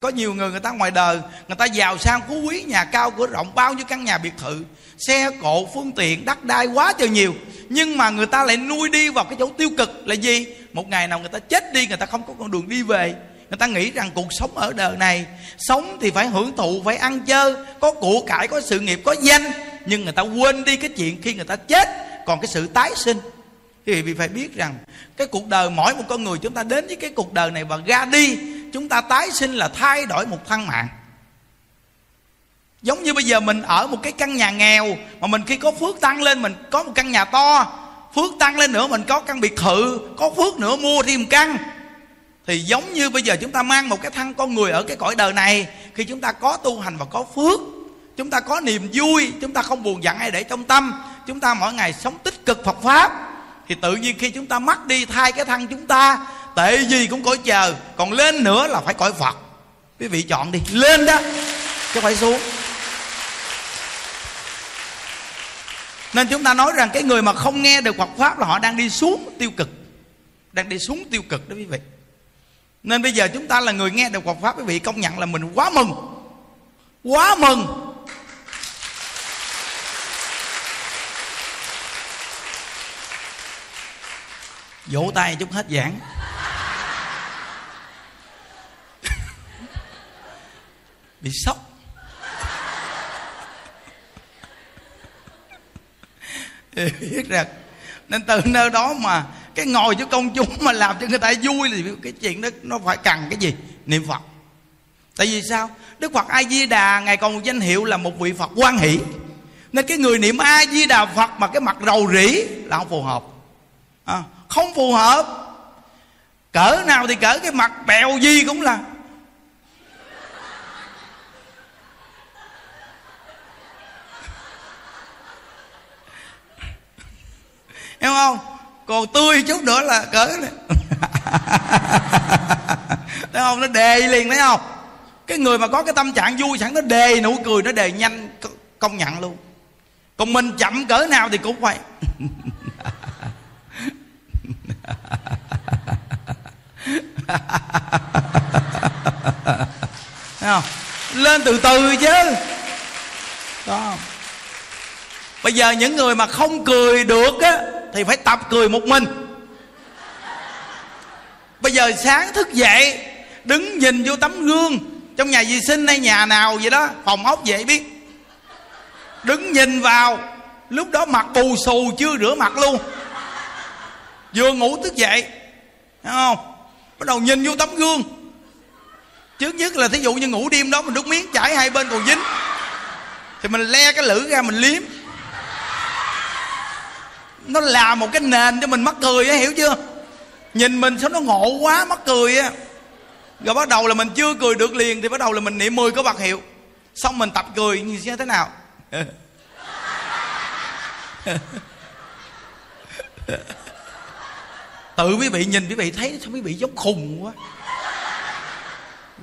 có nhiều người người ta ngoài đời, người ta giàu sang, phú quý, nhà cao, cửa rộng, bao nhiêu căn nhà biệt thự. Xe, cộ, phương tiện, đất đai quá trời nhiều. Nhưng mà người ta lại nuôi đi vào cái chỗ tiêu cực là gì? Một ngày nào người ta chết đi, người ta không có con đường đi về. Người ta nghĩ rằng cuộc sống ở đời này, sống thì phải hưởng thụ, phải ăn chơi, có của cải, có sự nghiệp, có danh. Nhưng người ta quên đi cái chuyện khi người ta chết, còn cái sự tái sinh thì vì phải biết rằng, cái cuộc đời mỗi một con người chúng ta đến với cái cuộc đời này và ra đi, chúng ta tái sinh là thay đổi một thân mạng. Giống như bây giờ mình ở một cái căn nhà nghèo, mà mình khi có phước tăng lên, mình có một căn nhà to, phước tăng lên nữa mình có căn biệt thự, có phước nữa mua thêm căn. Thì giống như bây giờ chúng ta mang một cái thân con người ở cái cõi đời này, khi chúng ta có tu hành và có phước, chúng ta có niềm vui, chúng ta không buồn giận ai để trong tâm, chúng ta mỗi ngày sống tích cực phật pháp thì tự nhiên khi chúng ta mất đi thay cái thân chúng ta, tệ gì cũng cõi chờ. Còn lên nữa là phải cõi phật. Quý vị chọn đi. Lên đó, chứ phải xuống. Nên chúng ta nói rằng cái người mà không nghe được Phật pháp là họ đang đi xuống tiêu cực. Đang đi xuống tiêu cực đó quý vị. Nên bây giờ chúng ta là người nghe được Phật pháp, quý vị công nhận là mình quá mừng. Quá mừng. Vỗ tay chút hết giảng. Bị sốc. Biết rằng nên từ nơi đó mà cái ngồi cho công chúng mà làm cho người ta vui thì cái chuyện đó nó phải cần cái gì? Niệm phật. Tại vì sao? Đức phật a di đà ngài còn một danh hiệu là một vị phật quan hỷ. Nên cái người niệm a di đà phật mà cái mặt rầu rĩ là không phù hợp. À, không phù hợp. Cỡ nào thì cỡ cái mặt bèo gì cũng là. Hiểu không? Còn tươi chút nữa là cỡ này. Thấy không? Nó đề liền, thấy không? Cái người mà có cái tâm trạng vui, sẵn nó đề, nụ cười nó đề nhanh công nhận luôn. Còn mình chậm cỡ nào thì cũng vậy. thấy không? Lên từ từ chứ. Đó. Bây giờ những người mà không cười được á, thì phải tập cười một mình. Bây giờ sáng thức dậy, đứng nhìn vô tấm gương, trong nhà vệ sinh hay nhà nào vậy đó, phòng ốc vậy biết. Đứng nhìn vào, lúc đó mặt bù xù chưa rửa mặt luôn. Vừa ngủ thức dậy, thấy không? Bắt đầu nhìn vô tấm gương. Trước nhất là thí dụ như ngủ đêm đó mình đút miếng chảy hai bên còn dính. Thì mình le cái lưỡi ra mình liếm. Nó là một cái nền cho mình mắc cười á, hiểu chưa? Nhìn mình sao nó ngộ quá, mắc cười á. Rồi bắt đầu là mình chưa cười được liền thì bắt đầu là mình niệm 10 có bạc hiệu. Xong mình tập cười, như thế nào? tự quý vị nhìn quý vị thấy sao quý vị giống khùng quá.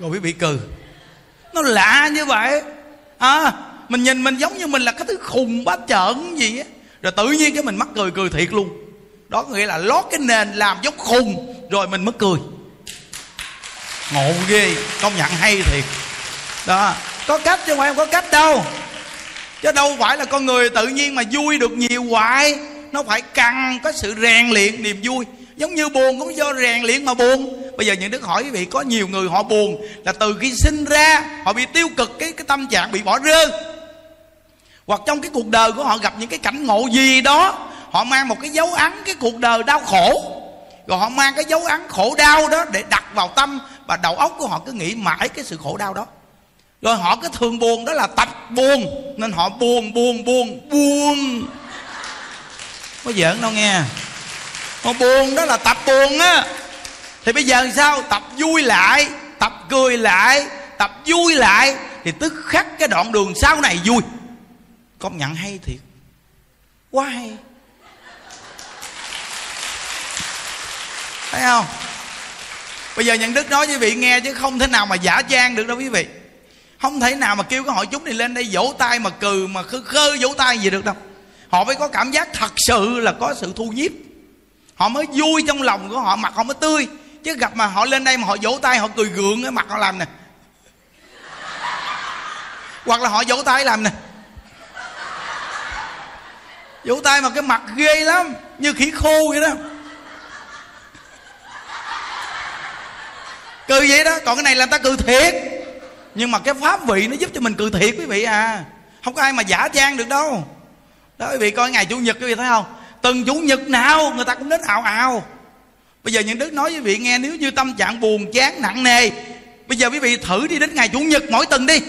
Rồi quý vị cười. Nó lạ như vậy. À mình nhìn mình giống như mình là cái thứ khùng bá trợn gì á. Rồi tự nhiên cái mình mắc cười cười thiệt luôn. Đó nghĩa là lót cái nền làm giống khùng, rồi mình mất cười. Ngộ ghê, công nhận hay thiệt. Đó, có cách chứ không phải không có cách đâu. Chứ đâu phải là con người tự nhiên mà vui được nhiều hoài. Nó phải cần có sự rèn luyện niềm vui giống như buồn, cũng do rèn luyện mà buồn. Bây giờ những đức hỏi quý vị, có nhiều người họ buồn là từ khi sinh ra, họ bị tiêu cực, cái cái tâm trạng bị bỏ rơi. Hoặc trong cái cuộc đời của họ gặp những cái cảnh ngộ gì đó, họ mang một cái dấu ấn cái cuộc đời đau khổ. Rồi họ mang cái dấu ấn khổ đau đó để đặt vào tâm và đầu óc của họ cứ nghĩ mãi cái sự khổ đau đó. Rồi họ cứ thường buồn, đó là tập buồn. Nên họ buồn buồn buồn buồn. Có giỡn đâu nghe mà buồn đó là tập buồn á. Thì bây giờ sao? Tập vui lại, tập cười lại, tập vui lại, thì tức khắc cái đoạn đường sau này vui. Công nhận hay thiệt. Quá hay. Thấy không? Bây giờ nhận đức nói với vị nghe chứ không thể nào mà giả trang được đâu quý vị. Không thể nào mà kêu cái hội chúng này lên đây vỗ tay mà cừ, mà khơ khơ vỗ tay gì được đâu. Họ phải có cảm giác thật sự là có sự thu nhiếp họ mới vui trong lòng của họ, mặt họ mới tươi. Chứ gặp mà họ lên đây mà họ vỗ tay, họ cười gượng cái mặt họ làm nè. Hoặc là họ vỗ tay làm nè. Vỗ tay mà cái mặt ghê lắm, như khỉ khô vậy đó. Cười vậy đó, còn cái này là ta cười thiệt. Nhưng mà cái pháp vị nó giúp cho mình cười thiệt quý vị à. Không có ai mà giả trang được đâu. Đó quý vị coi ngày chủ nhật quý vị thấy không? Từng chủ nhật nào, người ta cũng đến ào ào. Bây giờ những đức nói với vị nghe, nếu như tâm trạng buồn, chán, nặng nề, bây giờ quý vị thử đi đến ngày chủ nhật mỗi tuần đi.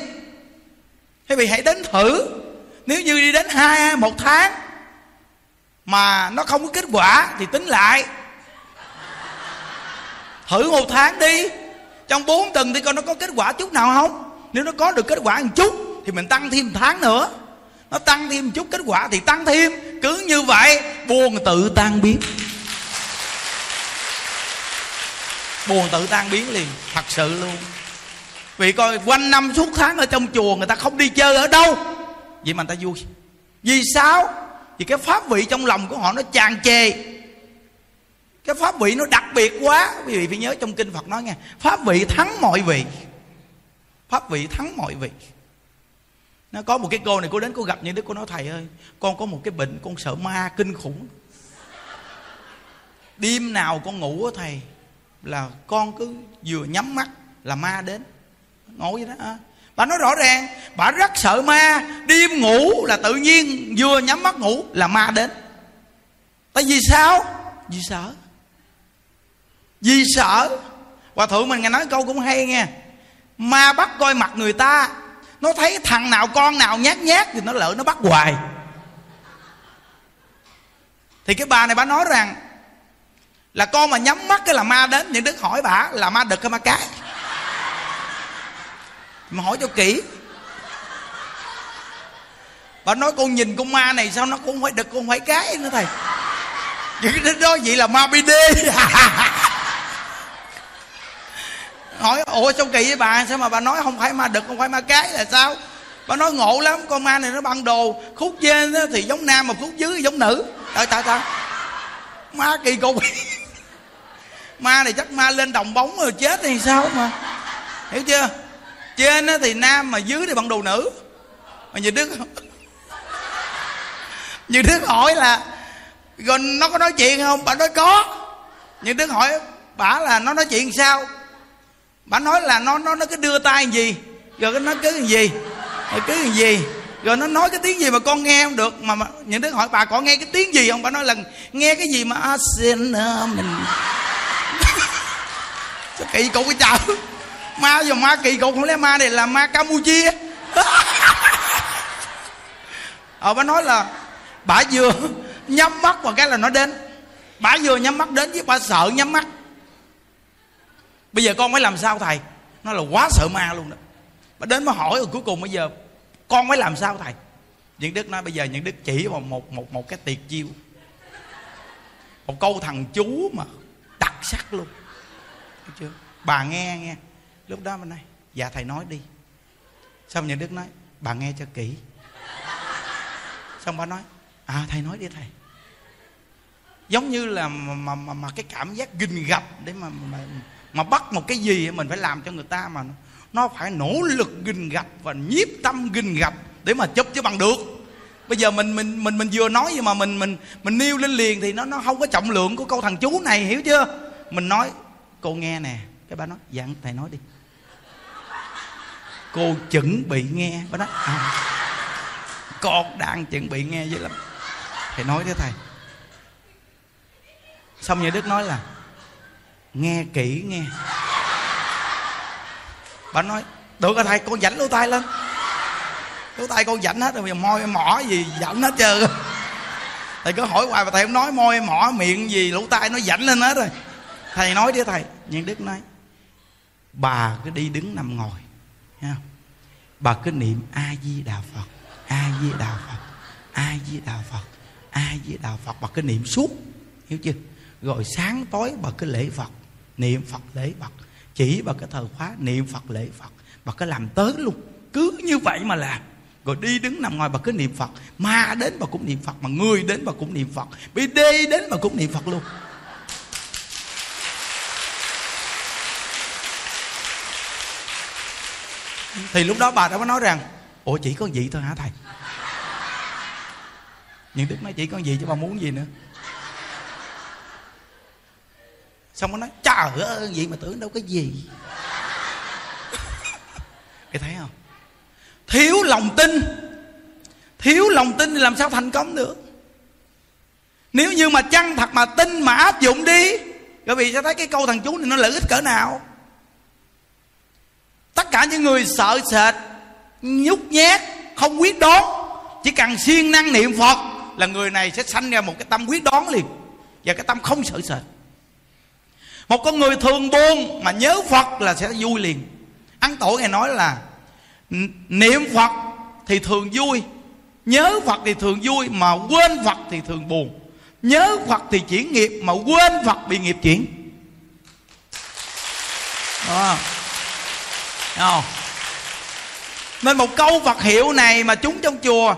Quý vị hãy đến thử. Nếu như đi đến hai, một tháng mà nó không có kết quả thì tính lại. Thử một tháng đi. Trong bốn tuần thì coi nó có kết quả chút nào không? Nếu nó có được kết quả một chút thì mình tăng thêm một tháng nữa nó tăng thêm một chút kết quả thì tăng thêm. Cứ như vậy, buồn tự tan biến. Buồn tự tan biến liền, thật sự luôn. Vì coi quanh năm suốt tháng ở trong chùa người ta không đi chơi ở đâu. Vậy mà người ta vui. Vì sao? Vì cái pháp vị trong lòng của họ nó tràn trề. Cái pháp vị nó đặc biệt quá. Quý vị phải nhớ trong kinh phật nói nghe, pháp vị thắng mọi vị. Pháp vị thắng mọi vị nó có một cái cô này, cô đến cô gặp những đứa cô nói, thầy ơi, con có một cái bệnh, con sợ ma kinh khủng. Đêm nào con ngủ á, thầy, là con cứ vừa nhắm mắt là ma đến. Ngồi vậy đó à. bà nói rõ ràng, bà rất sợ ma. Đêm ngủ là tự nhiên, vừa nhắm mắt ngủ là ma đến. Tại vì sao? Vì sợ. Vì sợ. Hòa thượng mình nghe nói câu cũng hay nghe. Ma bắt coi mặt người ta nó thấy thằng nào con nào nhát nhát thì nó lỡ nó bắt hoài. Thì cái bà này bà nói rằng là con mà nhắm mắt cái là ma đến, những đức hỏi bà là ma đực hay ma cái? Mà hỏi cho kỹ. Bà nói con nhìn con ma này sao nó cũng phải đực, cũng phải cái nữa thầy. Những đó vậy là ma bd hỏi, ủa, sao kỳ với bà? Sao mà bà nói không phải ma đực, không phải ma cái là sao? Bà nói, ngộ lắm, con ma này nó băng đồ, khúc trên thì giống nam mà khúc dưới giống nữ. Tại tại sao ma kỳ cục. Ma này chắc ma lên đồng bóng rồi chết thì sao mà? Hiểu chưa? Trên thì nam mà dưới thì bằng đồ nữ. Mà như đức như đức hỏi là, rồi nó có nói chuyện không? Bà nói, có. Như đức hỏi, bà là nó nói chuyện sao? Bà nói là nó nó nó cứ đưa tay gì? Rồi nó cứ gì? Rồi cứ gì? Rồi nó nói cái tiếng gì mà con nghe không được? Mà, mà những đứa hỏi bà có nghe cái tiếng gì không? Bà nói là nghe cái gì mà à, xin mình? Sao kỳ cục cái chợ ma giờ ma kỳ cục? Không lẽ ma này là ma campuchia? Ờ bà nói là bà vừa nhắm mắt và cái là nó đến. Bà vừa nhắm mắt đến với bà sợ nhắm mắt bây giờ con phải làm sao thầy? Nó là quá sợ ma luôn đó. Mà đến mới hỏi rồi cuối cùng bây giờ con phải làm sao thầy? Những đức nói bây giờ những đức chỉ vào một một một cái tiệt chiêu. Một câu thằng chú mà đặc sắc luôn. Thấy chưa? Bà nghe nghe. Lúc đó bên này dạ thầy nói đi. Xong những đức nói bà nghe cho kỹ. Xong bà nói à thầy nói đi thầy. Giống như là mà mà, mà cái cảm giác ghinh gặp để mà, mà mà mà bắt một cái gì mình phải làm cho người ta mà nó phải nỗ lực gìn gặp và nhiếp tâm gìn gặp để mà chấp cho bằng được. Bây giờ mình mình mình mình vừa nói nhưng mà mình mình mình nêu lên liền thì nó nó không có trọng lượng của câu thằng chú này hiểu chưa? Mình nói cô nghe nè. Cái bà nói dạ thầy nói đi. Cô chuẩn bị nghe. Bà nói à, con đang chuẩn bị nghe dữ lắm. Thầy nói thế thầy. Xong nhà đức nói là nghe kỹ nghe. Bà nói, được rồi thầy, con dảnh lỗ tai lên. Lỗ tai con dảnh hết rồi, bây giờ môi mỏ gì dảnh hết trơn. Thầy cứ hỏi hoài mà thầy không nói môi mỏ miệng gì, lỗ tai nó dảnh lên hết rồi. Thầy nói đi thầy nhưng đức nói, bà cứ đi đứng nằm ngồi thấy không? bà cứ niệm a di đà phật, a di đà phật, a di đà phật, a di đà phật. Bà cứ niệm suốt, hiểu chưa? Rồi sáng tối bà cứ lễ phật niệm phật lễ phật chỉ vào cái thời khóa niệm phật lễ phật. Bà cứ làm tới luôn. Cứ như vậy mà làm. Rồi đi đứng nằm ngoài bà cứ niệm phật. Ma đến bà cũng niệm phật, mà người đến bà cũng niệm phật. Bị đê đến bà cũng niệm phật luôn. Thì lúc đó bà đã có nói rằng, ủa, chỉ có vậy thôi hả thầy? Những đức nói, chỉ có gì chứ bà muốn gì nữa? Xong nó nói, trời ơi, vậy mà tưởng đâu có gì. Cái thấy không? Thiếu lòng tin. Thiếu lòng tin thì làm sao thành công được? Nếu như mà chăng thật mà tin mà áp dụng đi các vị sẽ thấy cái câu thằng chú này nó lợi ích cỡ nào? Tất cả những người sợ sệt, nhút nhát, không quyết đoán, chỉ cần siêng năng niệm phật là người này sẽ sanh ra một cái tâm quyết đoán liền. Và cái tâm không sợ sệt một con người thường buồn mà nhớ phật là sẽ vui liền. Ăn tổ ngài nói là niệm phật thì thường vui, nhớ phật thì thường vui mà quên phật thì thường buồn. Nhớ phật thì chuyển nghiệp mà quên phật bị nghiệp chuyển. Đó. Đó. nên một câu Phật hiệu này mà chúng trong chùa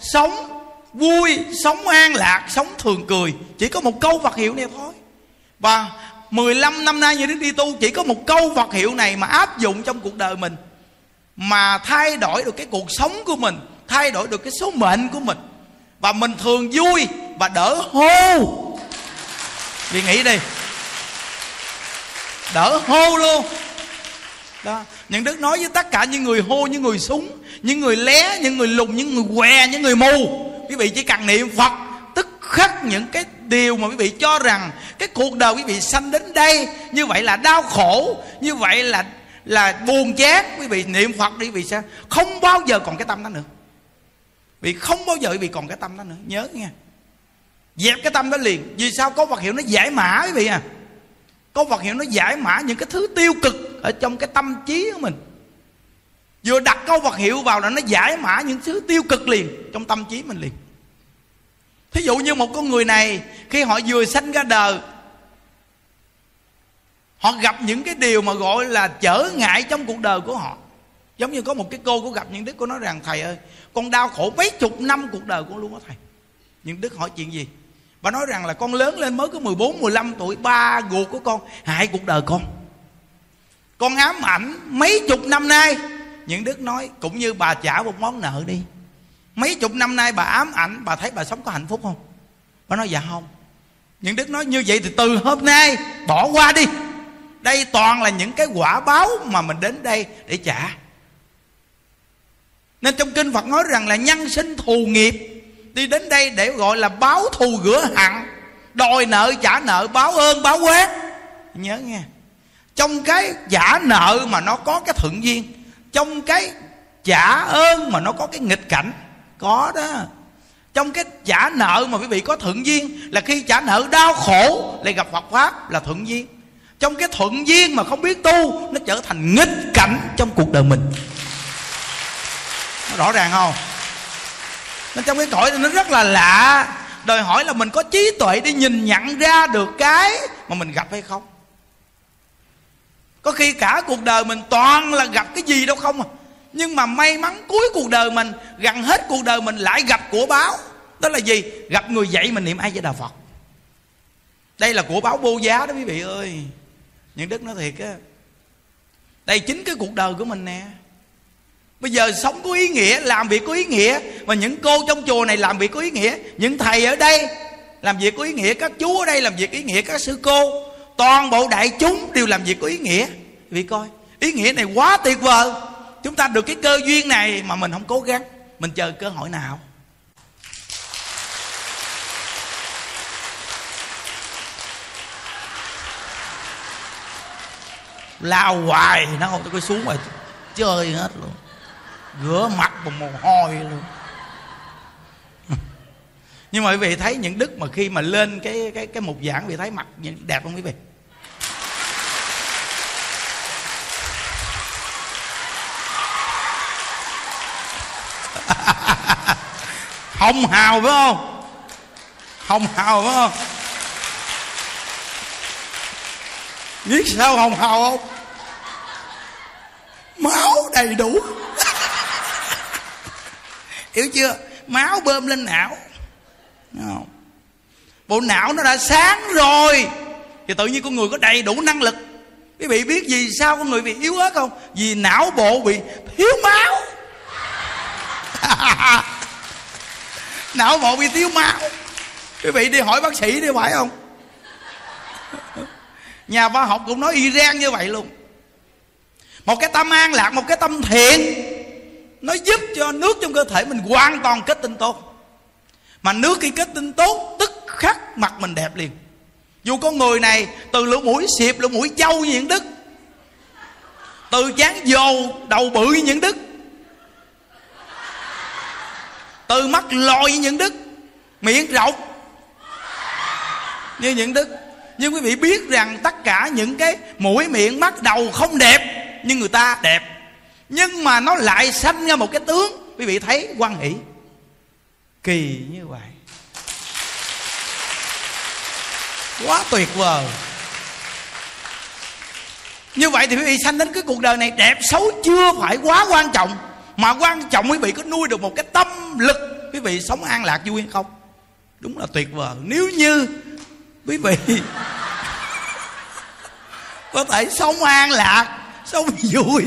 sống vui, sống an lạc, sống thường cười, chỉ có một câu Phật hiệu này thôi. Và 15 năm nay như Đức đi tu chỉ có một câu Phật hiệu này mà áp dụng trong cuộc đời mình, mà thay đổi được cái cuộc sống của mình, thay đổi được cái số mệnh của mình. Và mình thường vui và đỡ hô. Vì nghĩ đi. Đỡ hô luôn. Đó, những đức nói với tất cả những người hô, những người súng, những người lé, những người lùng, những người què, những người mù. Quý vị chỉ cần niệm phật khắc những cái điều mà quý vị cho rằng cái cuộc đời quý vị sanh đến đây, như vậy là đau khổ, như vậy là là buồn chán, quý vị niệm phật đi, quý vị sẽ không bao giờ còn cái tâm đó nữa. Vì không bao giờ quý vị còn cái tâm đó nữa. Nhớ nha dẹp cái tâm đó liền. Vì sao? Có vật hiệu nó giải mã, quý vị à. Có vật hiệu nó giải mã những cái thứ tiêu cực ở trong cái tâm trí của mình. Vừa đặt câu vật hiệu vào là nó giải mã những thứ tiêu cực liền trong tâm trí mình liền thí dụ như một con người này khi họ vừa sanh ra đời họ gặp những cái điều mà gọi là trở ngại trong cuộc đời của họ. Giống như có một cái cô có gặp những đức cô nói rằng thầy ơi con đau khổ mấy chục năm cuộc đời con luôn đó thầy. Những đức hỏi chuyện gì? Bà nói rằng là con lớn lên mới có 14, 15 tuổi Ba ruột của con hại cuộc đời con. Con ám ảnh mấy chục năm nay. Những Đức nói cũng như bà trả một món nợ đi. Mấy chục năm nay bà ám ảnh, Bà thấy bà sống có hạnh phúc không? Bà nói dạ không. Những Đức nói, như vậy thì từ hôm nay, Bỏ qua đi. Đây toàn là những cái quả báo Mà mình đến đây để trả. Nên trong kinh Phật nói rằng là nhân sinh thù nghiệp, đi đến đây để gọi là báo thù rửa hận, đòi nợ trả nợ, báo ơn, báo quét nhớ nghe, trong cái trả nợ mà nó có cái thuận duyên, trong cái trả ơn mà nó có cái nghịch cảnh có đó. Trong cái trả nợ mà quý vị có thuận duyên là khi trả nợ đau khổ lại gặp Phật pháp là thuận duyên. Trong cái thuận duyên mà không biết tu, nó trở thành nghịch cảnh trong cuộc đời mình. Nó rõ ràng không? Nên trong cái cõi nó rất là lạ. Đòi hỏi là mình có trí tuệ để nhìn nhận ra được cái mà mình gặp hay không? Có khi cả cuộc đời mình toàn là gặp cái gì đâu không à? Nhưng mà may mắn cuối cuộc đời mình, gần hết cuộc đời mình lại gặp của báo. Đó là gì? Gặp người dạy mình niệm ai với đà phật. Đây là của báo vô giá đó quý vị ơi. Những đức nói thiệt á. Đây chính cái cuộc đời của mình nè. Bây giờ sống có ý nghĩa, Làm việc có ý nghĩa, mà những cô trong chùa này làm việc có ý nghĩa. Những thầy ở đây làm việc có ý nghĩa, Các chú ở đây làm việc ý nghĩa, Các sư cô, Toàn bộ đại chúng đều làm việc có ý nghĩa. Vì coi, Ý nghĩa này quá tuyệt vời. Chúng ta được cái cơ duyên này Mà mình không cố gắng. Mình chờ cơ hội nào? Lao hoài, nó không tôi xuống rồi chơi hết luôn. Rửa mặt bằng mồ hôi luôn. Nhưng mà quý vị thấy những đức mà khi mà lên cái cái cái mục giảng, quý vị thấy mặt đẹp không quý vị? Hồng hào phải không? Hồng hào phải không? Biết sao hồng hào không? Máu đầy đủ. Hiểu chưa? Máu bơm lên não. Không? bộ não nó đã sáng rồi. Thì tự nhiên con người có đầy đủ năng lực. Quý vị biết gì sao con người bị yếu ớt không? Vì não bộ bị thiếu máu. não, bộ bị thiếu máu. Quý vị đi hỏi bác sĩ đi, phải không? Nhà khoa học cũng nói iran như vậy luôn. Một cái tâm an lạc, một cái tâm thiện, nó giúp cho nước trong cơ thể mình hoàn toàn kết tinh tốt. Mà nước khi kết tinh tốt, tức khắc mặt mình đẹp liền. Dù con người này từ lỗ mũi xịp lỗ mũi châu như những đức, từ chán dầu, đầu bự như những đức từ mắt lòi như những đức, miệng rộng như những đức. Nhưng quý vị biết rằng tất cả những cái mũi miệng, mắt, đầu không đẹp, nhưng người ta đẹp. Nhưng mà nó lại sanh ra một cái tướng. Quý vị thấy quan hỷ. Kỳ như vậy. Quá tuyệt vời. Như vậy thì quý vị sanh đến cái cuộc đời này đẹp xấu chưa phải quá quan trọng mà quan trọng quý vị có nuôi được một cái tâm lực, quý vị sống an lạc vui hay không? Đúng là tuyệt vời. Nếu như quý vị có thể sống an lạc, sống vui,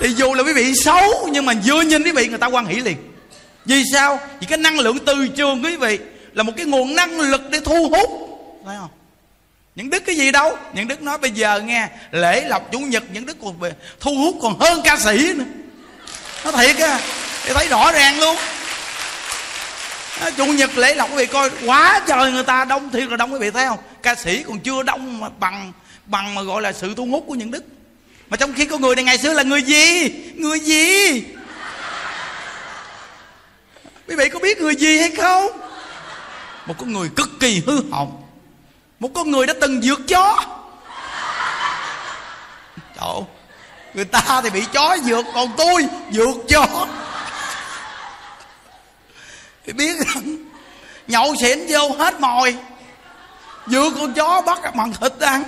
thì dù là quý vị xấu, nhưng mà vừa nhìn quý vị, người ta quan hỷ liền. Vì sao? Vì cái năng lượng từ trường quý vị là một cái nguồn năng lực để thu hút, phải không? Những đức cái gì đâu? Những đức nói bây giờ nghe, lễ lọc chủ nhật, những đức còn thu hút còn hơn ca sĩ nữa nó thiệt á, thì thấy rõ ràng luôn. Chủ nhật lễ lộc quý vị coi, quá trời người ta đông, thiệt là đông quý vị, thấy không? Ca sĩ còn chưa đông mà bằng bằng mà gọi là sự thu hút của những đức. Mà trong khi con người này, ngày xưa là người gì? Người gì? Quý vị có biết người gì hay không? Một con người cực kỳ hư hỏng. Một con người đã từng vượt chó. Trời Người ta thì bị chó vượt Còn tôi vượt chó Thì biết Nhậu xỉn vô hết mồi. Vượt con chó bắt bằng thịt ăn.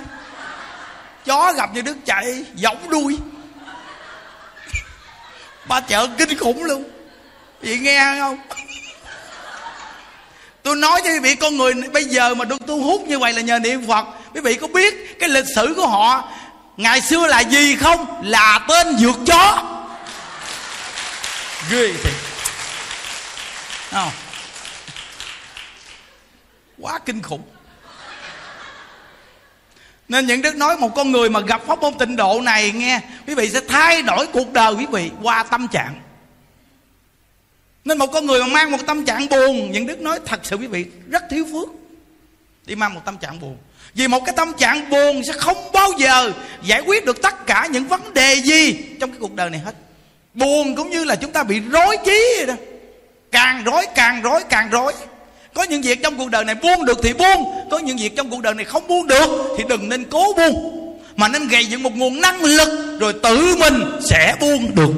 Chó gặp như đứt chạy giống đuôi. Ba chợ kinh khủng luôn. Vậy nghe không? Tôi nói cho quý vị, con người bây giờ mà được thu hút như vậy là nhờ niệm phật. Quý vị có biết cái lịch sử của họ ngày xưa là gì không? Là tên vượt chó. Ghê thiệt. Không? Quá kinh khủng. Nên những đức nói một con người mà gặp pháp môn tịnh độ này nghe, quý vị sẽ thay đổi cuộc đời quý vị qua tâm trạng. Nên một con người mà mang một tâm trạng buồn, những đức nói thật sự quý vị, rất thiếu phước. Đi mang một tâm trạng buồn. Vì một cái tâm trạng buồn sẽ không bao giờ giải quyết được tất cả những vấn đề gì trong cái cuộc đời này hết. Buồn cũng như là chúng ta bị rối trí rồi đó. Càng rối càng rối càng rối. Có những việc trong cuộc đời này buông được thì buông, có những việc trong cuộc đời này không buông được thì đừng nên cố buông. Mà nên gây dựng một nguồn năng lực rồi tự mình sẽ buông được.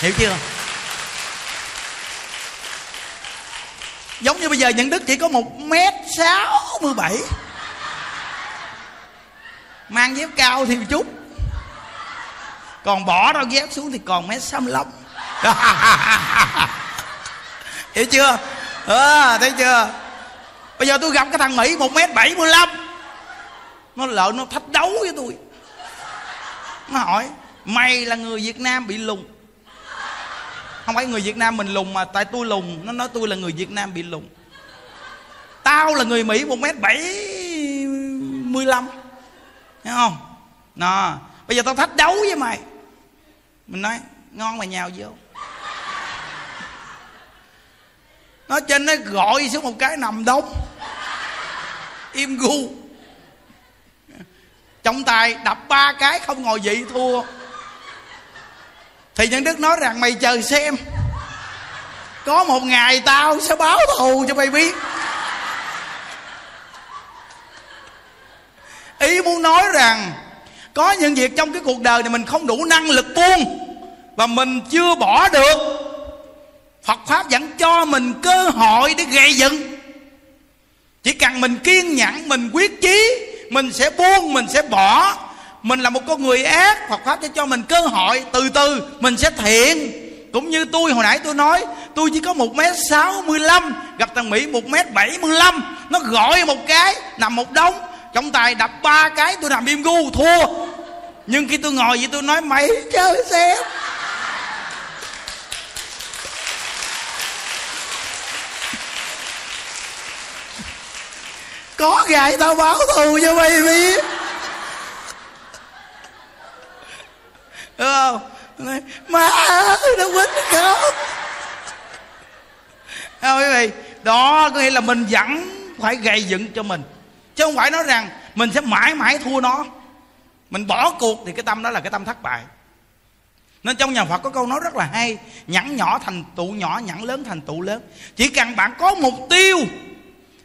Hiểu chưa? Giống như bây giờ nhận đức chỉ có một mét sáu mươi bảy mang dép cao thì một chút. Còn bỏ ra dép xuống thì còn mét sáu mươi lăm hiểu chưa? À, thấy chưa? Bây giờ tôi gặp cái thằng mỹ một mét bảy mươi lăm. Nó lợn nó thách đấu với tôi. Nó hỏi mày là người việt nam bị lùn không phải người việt nam mình lùn mà tại tôi lùn nó nói tôi là người việt nam bị lùn tao là người mỹ một mét bảy mươi lăm thấy không? Nè, bây giờ tao thách đấu với mày. Mình nói, ngon mày nhào vô. Nó trên nó gọi xuống một cái nằm đóng. Im gu. Trọng tay đập ba cái không ngồi vị thua. Thì nhân đức nói rằng, mày chờ xem. Có một ngày tao sẽ báo thù cho mày biết. Ý muốn nói rằng, có những việc trong cái cuộc đời này mình không đủ năng lực buông và mình chưa bỏ được. Phật Pháp vẫn cho mình cơ hội để gây dựng. Chỉ cần mình kiên nhẫn, Mình quyết chí, Mình sẽ buông, Mình sẽ bỏ. Mình là một con người ác, Phật Pháp sẽ cho mình cơ hội Từ từ mình sẽ thiện. Cũng như tôi hồi nãy tôi nói, Tôi chỉ có 1m65 Gặp thằng Mỹ 1m75 Nó gọi một cái Nằm một đống trọng tài đập ba cái tôi nằm im gu, thua. Nhưng khi tôi ngồi vậy tôi nói, mày chơi xem có gài tao báo thù cho mày biết. Đúng không? Má ơi, nó quýnh không không, quý vị? Đó có nghĩa là mình vẫn phải gây dựng cho mình chứ không phải nói rằng mình sẽ mãi mãi thua nó. Mình bỏ cuộc thì cái tâm đó là cái tâm thất bại. Nên trong nhà Phật có câu nói rất là hay nhẵn nhỏ thành tụ nhỏ nhẵn lớn thành tụ lớn. Chỉ cần bạn có mục tiêu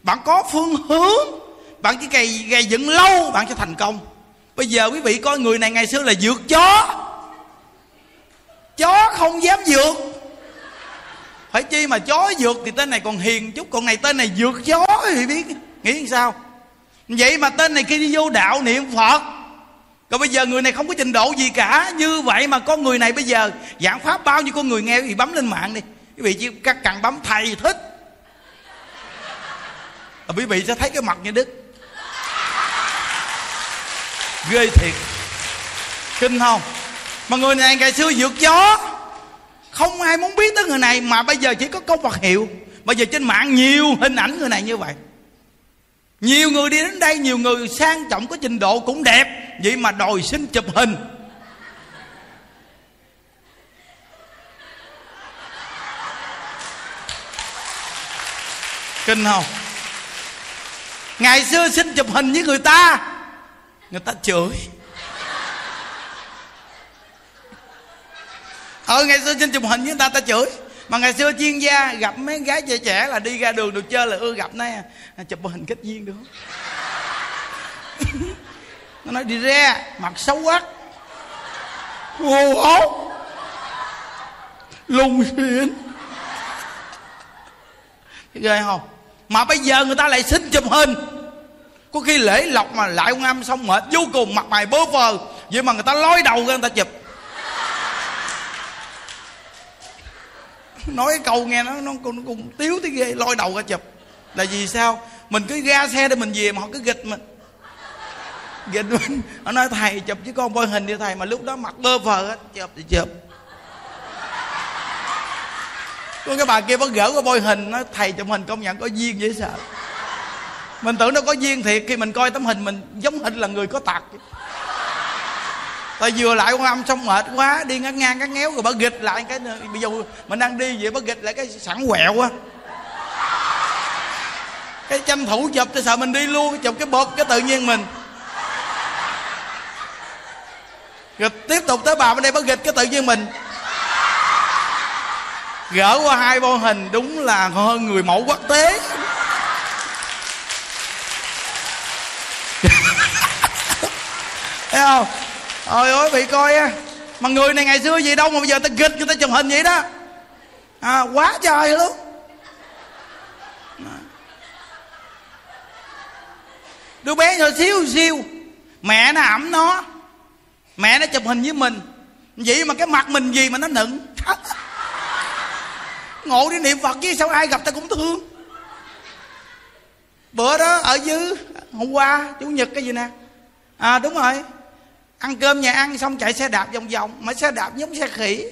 Bạn có phương hướng Bạn chỉ cày, gây dựng lâu Bạn sẽ thành công. Bây giờ quý vị coi người này ngày xưa là dược chó. Chó không dám dược Phải chi mà chó dược Thì tên này còn hiền chút Còn này tên này dược chó thì biết Nghĩ sao? Vậy mà tên này khi đi vô đạo niệm Phật. Còn bây giờ người này không có trình độ gì cả. Như vậy mà con người này bây giờ Giảng pháp bao nhiêu con người nghe thì bấm lên mạng đi. Quý vị chỉ các cần bấm thầy thích. Và quý vị sẽ thấy cái mặt như Đức. Ghê thiệt. Kinh không? Mà người này ngày xưa vượt gió Không ai muốn biết tới người này Mà bây giờ chỉ có câu Phật hiệu. Bây giờ trên mạng nhiều hình ảnh người này như vậy nhiều người đi đến đây, nhiều người sang trọng có trình độ cũng đẹp. Vậy mà đòi xin chụp hình. Kinh không? Ngày xưa xin chụp hình với người ta. Người ta chửi. Ờ ngày xưa xin chụp hình với người ta ta chửi mà ngày xưa chuyên gia gặp mấy gái trẻ trẻ là đi ra đường được chơi là ưa gặp nó à, chụp chụp hình kết duyên được không? Nó nói, đi ra, mặt xấu quá. Hồ hố lùng xịn ghê không? Mà bây giờ người ta lại xin chụp hình. Có khi lễ lọc mà lại ông âm xong mệt vô cùng, mặt mày bơ phờ. Vậy mà người ta lói đầu ra người ta chụp. Nói cái câu nghe nó nó cũng, cũng tiếu tới ghê lôi đầu ra chụp. Là vì sao? Mình cứ ra xe để mình về mà họ cứ gịch mình. Gịch mình. Họ nói thầy chụp chứ con bôi hình đi thầy. Mà lúc đó mặt bơ phờ hết chụp thì chụp. Có cái bà kia bắt gỡ cái bôi hình nói thầy chụp hình công nhận có duyên dễ sợ. Mình tưởng nó có duyên thiệt khi mình coi tấm hình mình giống hình là người có tật bà vừa lại con âm xong mệt quá, đi ngắt ngang ngắt ngéo rồi bà gịch lại cái bây giờ mình đang đi vậy bà gịch lại cái sẵn quẹo á cái tranh thủ chụp tôi sợ mình đi luôn, chụp cái bột cái tự nhiên mình. Rồi tiếp tục tới bà bên đây bà gịch cái tự nhiên mình. Gỡ qua hai bô hình, đúng là hơn người mẫu quốc tế. Thấy không? Ôi ôi bị coi á. Mà người này ngày xưa gì đâu mà bây giờ ta gịch người ta chụp hình vậy đó. À, quá trời luôn. Đứa bé nhỏ xíu xíu. Mẹ nó ẩm nó. Mẹ nó chụp hình với mình. Vậy mà cái mặt mình gì mà nó nựng. Ngộ đi niệm phật chứ sao ai gặp ta cũng thương. Bữa đó ở dưới hôm qua chủ nhật cái gì nè? À đúng rồi ăn cơm nhà ăn xong chạy xe đạp vòng vòng. Mà xe đạp giống xe khỉ.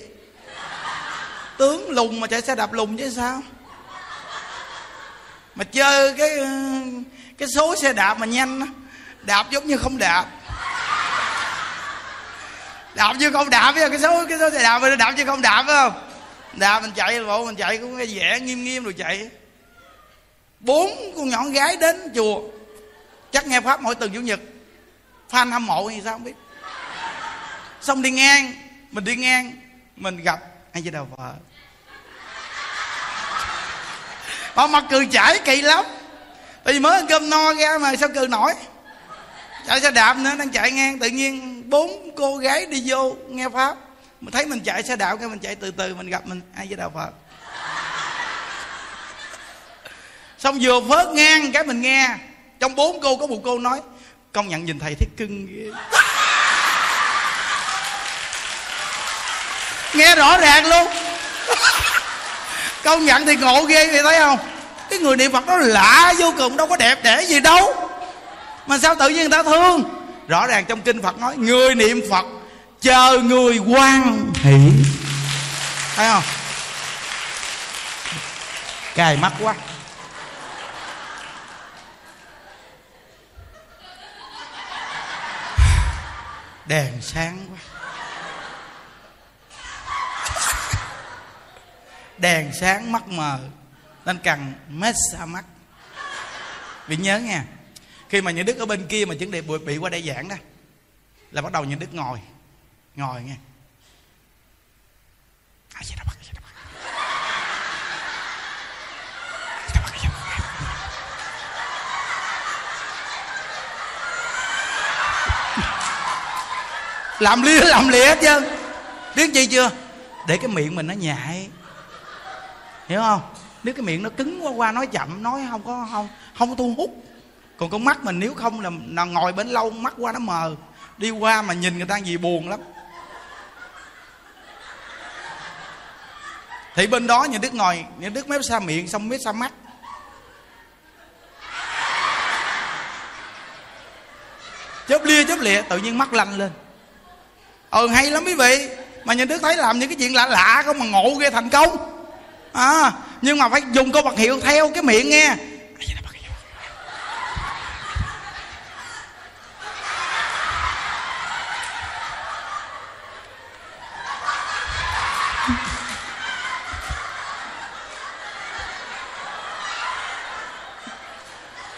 Tướng lùn mà chạy xe đạp lùn chứ sao? Mà chơi cái cái số xe đạp mà nhanh đạp giống như không đạp. Đạp như không đạp với cái số cái số xe đạp mà đạp như không đạp phải không? Đạp mình chạy, bộ mình chạy cũng nghe vẻ nghiêm nghiêm rồi chạy. Bốn con nhỏ gái đến chùa. Chắc nghe pháp mỗi tuần chủ nhật. Fan hâm mộ hay sao không biết xong đi ngang, mình đi ngang, mình gặp ai với đầu vợ. Bà mặt cười chảy kỳ lắm. Tại vì mới ăn cơm no ra mà sao cười nổi? Chạy xe đạp nữa, đang chạy ngang, tự nhiên bốn cô gái đi vô nghe pháp. Mình thấy mình chạy xe đạp cái mình chạy từ từ, mình gặp mình ai với đạo phật xong vừa phớt ngang cái mình nghe, trong bốn cô có một cô nói công nhận nhìn thầy thấy cưng ghê. nghe rõ ràng luôn. Công nhận thì ngộ ghê vậy thấy không? Cái người niệm phật nó lạ vô cùng, đâu có đẹp đẽ gì đâu. Mà sao tự nhiên người ta thương? Rõ ràng trong kinh phật nói, người niệm phật chờ người quan hỷ. Thấy không? Cài mắt quá. Đèn sáng quá. Đèn sáng mắt mờ nên cần massage mắt. Bị nhớ nha khi mà những đức ở bên kia mà chuẩn bị bị qua đây giảng đó, là bắt đầu những đức ngồi ngồi nghe. Làm lia làm lịa hết trơn biết gì chưa? Để cái miệng mình nó nhại hiểu không? Nếu cái miệng nó cứng quá qua nói chậm nói không có không không có thu hút. Còn con mắt mình nếu không là, là ngồi bên lâu mắt qua nó mờ. Đi qua mà nhìn người ta gì buồn lắm. Thì bên đó nhà đức ngồi nhà đức mép xa miệng xong mép xa mắt. Chớp lia chớp lịa tự nhiên mắt lanh lên. Ừ hay lắm quý vị. Mà nhà đức thấy làm những cái chuyện lạ lạ không mà ngộ ghê thành công à nhưng mà phải dùng câu vật hiệu theo cái miệng nghe.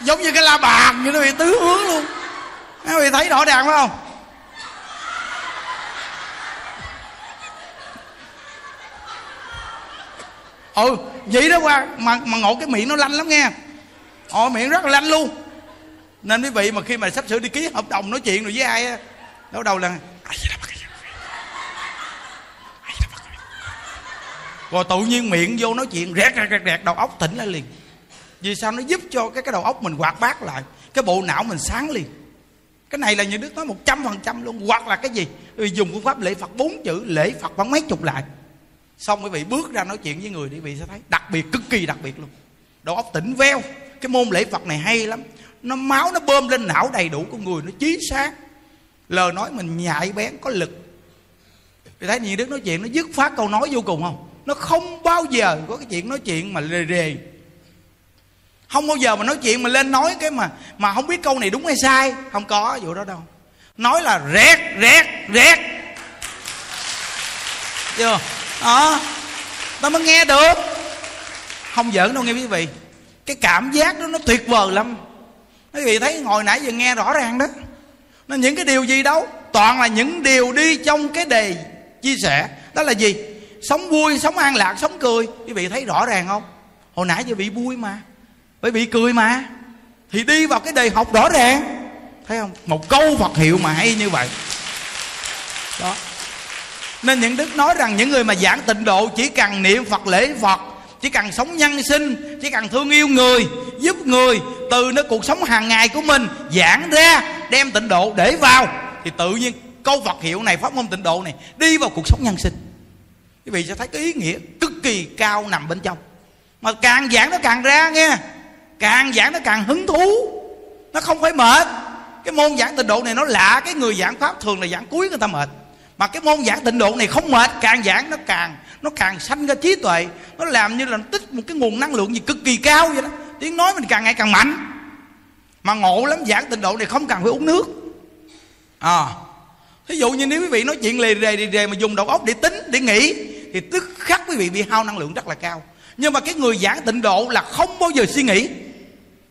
Giống như cái la bàn như nó bị tứ hướng luôn. Quý vị thấy rõ ràng phải không ừ vậy đó qua. Mà mà ngộ cái miệng nó lanh lắm nghe. Ồ miệng rất là lanh luôn. Nên quý vị mà khi mà sắp sửa đi ký hợp đồng nói chuyện rồi với ai á, đâu đầu là rồi tự nhiên miệng vô nói chuyện, rẹt rẹt rẹt rẹt, đầu óc tỉnh lại liền. Vì sao? Nó giúp cho cái cái đầu óc mình hoạt bát lại, cái bộ não mình sáng liền. Cái này là như đức nói một trăm phần trăm luôn. Hoặc là cái gì? Vì dùng phương pháp lễ phật, bốn chữ lễ phật bằng mấy chục lại xong quý vị bước ra nói chuyện với người quý vị sẽ thấy? Đặc biệt, cực kỳ đặc biệt luôn. Đầu óc tỉnh veo. Cái môn lễ phật này hay lắm. Nó máu nó bơm lên, não đầy đủ của người, nó chí sáng. Lời nói mình nhạy bén, có lực. Thì thấy nhiều đức nói chuyện, nó dứt phát câu nói vô cùng không? Nó không bao giờ có cái chuyện nói chuyện mà rề rề. Không bao giờ mà nói chuyện mà lên nói cái mà mà không biết câu này đúng hay sai. Không có vụ đó đâu. Nói là rẹt rẹt rẹt. Chưa đó tao mới nghe được. Không giỡn đâu nghe quý vị. Cái cảm giác đó nó tuyệt vời lắm. Quý vị thấy hồi nãy giờ nghe rõ ràng đó. Nó những cái điều gì đâu, toàn là những điều đi trong cái đề chia sẻ. Đó là gì? Sống vui, sống an lạc, sống cười. Quý vị thấy rõ ràng không? Hồi nãy giờ bị vui mà. Bởi bị cười mà. Thì đi vào cái đề học rõ ràng. Thấy không? Một câu phật hiệu mà hay như vậy. Đó nên những đức nói rằng những người mà giảng tịnh độ chỉ cần niệm phật lễ phật, chỉ cần sống nhân sinh, chỉ cần thương yêu người, giúp người, từ nơi cuộc sống hàng ngày của mình giảng ra, đem tịnh độ để vào, thì tự nhiên câu phật hiệu này, pháp môn tịnh độ này đi vào cuộc sống nhân sinh. Quý vị sẽ thấy cái ý nghĩa cực kỳ cao nằm bên trong. Mà càng giảng nó càng ra nghe, càng giảng nó càng hứng thú, nó không phải mệt. Cái môn giảng tịnh độ này nó lạ, cái người giảng pháp thường là giảng cuối người ta mệt mà cái môn giảng tịnh độ này không mệt, càng giảng nó càng nó càng sanh ra trí tuệ. Nó làm như là nó tích một cái nguồn năng lượng gì cực kỳ cao vậy đó. Tiếng nói mình càng ngày càng mạnh. Mà ngộ lắm, giảng tịnh độ này không cần phải uống nước. À thí dụ như nếu quý vị nói chuyện lề rề lề mà dùng đầu óc để tính, để nghĩ, thì tức khắc quý vị bị hao năng lượng rất là cao. Nhưng mà cái người giảng tịnh độ là không bao giờ suy nghĩ.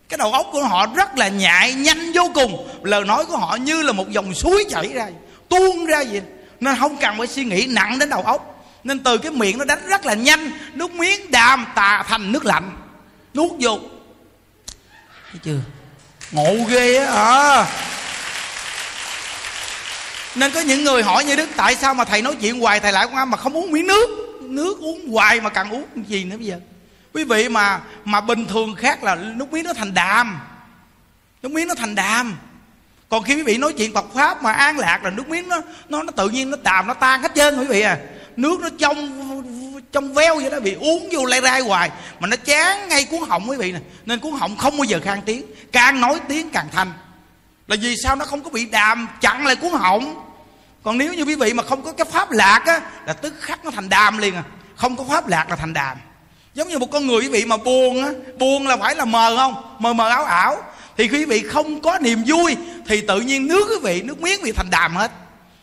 Cái đầu óc của họ rất là nhạy, nhanh vô cùng. Lời nói của họ như là một dòng suối chảy ra, tuôn ra vậy nên không cần phải suy nghĩ nặng đến đầu óc. Nên từ cái miệng nó đánh rất là nhanh nước miếng đàm tà thành nước lạnh. Nuốt vô. Thấy chưa? Ngộ ghê á à. nên có những người hỏi như đức, tại sao mà thầy nói chuyện hoài, thầy lại con mà không uống miếng nước? Nước uống hoài mà cần uống gì nữa bây giờ? Quý vị mà mà bình thường khác là nước miếng nó thành đàm nước miếng nó thành đàm còn khi quý vị nói chuyện Phật pháp mà an lạc là nước miếng nó nó nó tự nhiên nó đàm nó tan hết trơn quý vị à. Nước nó trong trong veo vậy đó, bị uống vô lay rai hoài. Mà nó chán ngay cuốn họng quý vị nè. Nên cuốn họng không bao giờ khang tiếng. Càng nói tiếng càng thanh. Là vì sao nó không có bị đàm chặn lại cuốn họng? Còn nếu như quý vị mà không có cái pháp lạc á, là tức khắc nó thành đàm liền à. Không có pháp lạc là thành đàm. Giống như một con người quý vị mà buồn á, buồn là phải là mờ không? Mờ mờ ảo ảo thì quý vị không có niềm vui, thì tự nhiên nước quý vị, nước miếng bị thành đàm hết.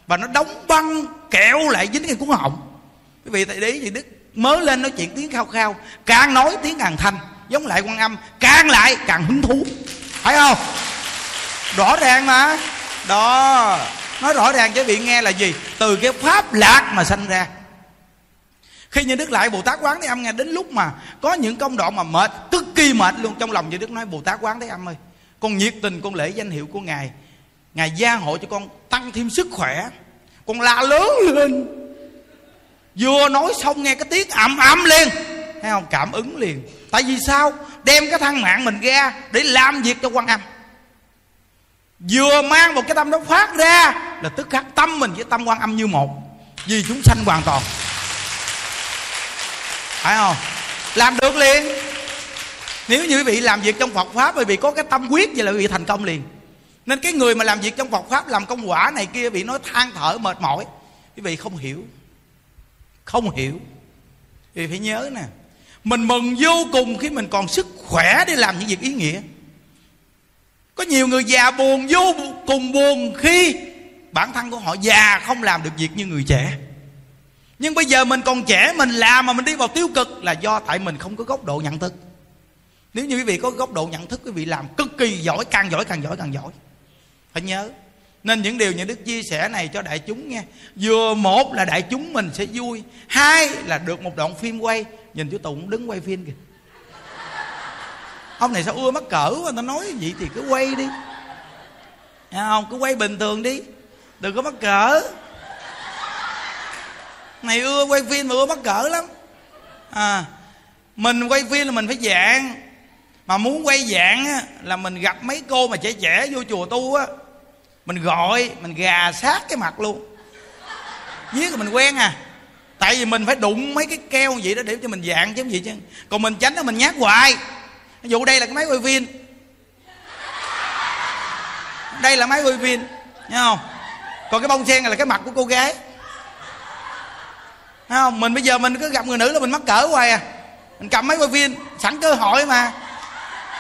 Và nó đóng băng, kẹo lại dính cái cuốn họng. Quý vị tại đấy, thì đức mới lên nói chuyện tiếng khao khao, càng nói tiếng càng thanh. Giống lại quan âm, càng lại càng hứng thú. Phải không? Rõ ràng mà. Đó. Nói rõ ràng cho vị nghe là gì? Từ cái pháp lạc mà sanh ra. Khi như đức lại bồ tát quán thế âm nghe, đến lúc mà có những công đoạn mà mệt, cực kỳ mệt luôn. Trong lòng như đức nói, bồ tát quán thế âm ơi con nhiệt tình, con lễ danh hiệu của ngài. Ngài gia hộ cho con tăng thêm sức khỏe. Con la lớn lên. Vừa nói xong nghe cái tiếng ầm ầm liền thấy không? Cảm ứng liền. Tại vì sao? Đem cái thân mạng mình ra để làm việc cho quan âm. Vừa mang một cái tâm đó phát ra là tức khắc tâm mình với tâm quan âm như một. Vì chúng sanh hoàn toàn. Phải không? Làm được liền nếu như quý vị làm việc trong Phật pháp, quý vị có cái tâm quyết vậy là quý vị thành công liền. Nên cái người mà làm việc trong Phật pháp, làm công quả này kia bị nói than thở, mệt mỏi, quý vị không hiểu. Không hiểu. Thì phải nhớ nè, mình mừng vô cùng khi mình còn sức khỏe để làm những việc ý nghĩa. Có nhiều người già buồn, vô cùng buồn khi bản thân của họ già không làm được việc như người trẻ. Nhưng bây giờ mình còn trẻ, mình làm mà mình đi vào tiêu cực là do tại mình không có góc độ nhận thức nếu như quý vị có góc độ nhận thức, quý vị làm cực kỳ giỏi, càng giỏi càng giỏi càng giỏi. Phải nhớ. Nên những điều những đức chia sẻ này cho đại chúng nghe. Vừa một là đại chúng mình sẽ vui. Hai là được một đoạn phim quay. Nhìn chú tùng đứng quay phim kìa. Ông này sao ưa mắc cỡ mà ta nói vậy thì cứ quay đi. Thấy không? Cứ quay bình thường đi. Đừng có mắc cỡ. Này ưa quay phim mà ưa mắc cỡ lắm. À mình quay phim là mình phải dạng mà muốn quay dạng á, là mình gặp mấy cô mà trẻ trẻ vô chùa tu á mình gọi mình gà sát cái mặt luôn. Viết là mình quen à. Tại vì mình phải đụng mấy cái keo vậy đó để cho mình dạng chứ gì chứ. Còn mình tránh đó mình nhát hoài. Ví dụ đây là cái máy quay phim. Đây là máy quay phim nghe không? Còn cái bông sen này là cái mặt của cô gái. Thấy không? Mình bây giờ mình cứ gặp người nữ là mình mắc cỡ hoài à. Mình cầm máy quay phim sẵn cơ hội mà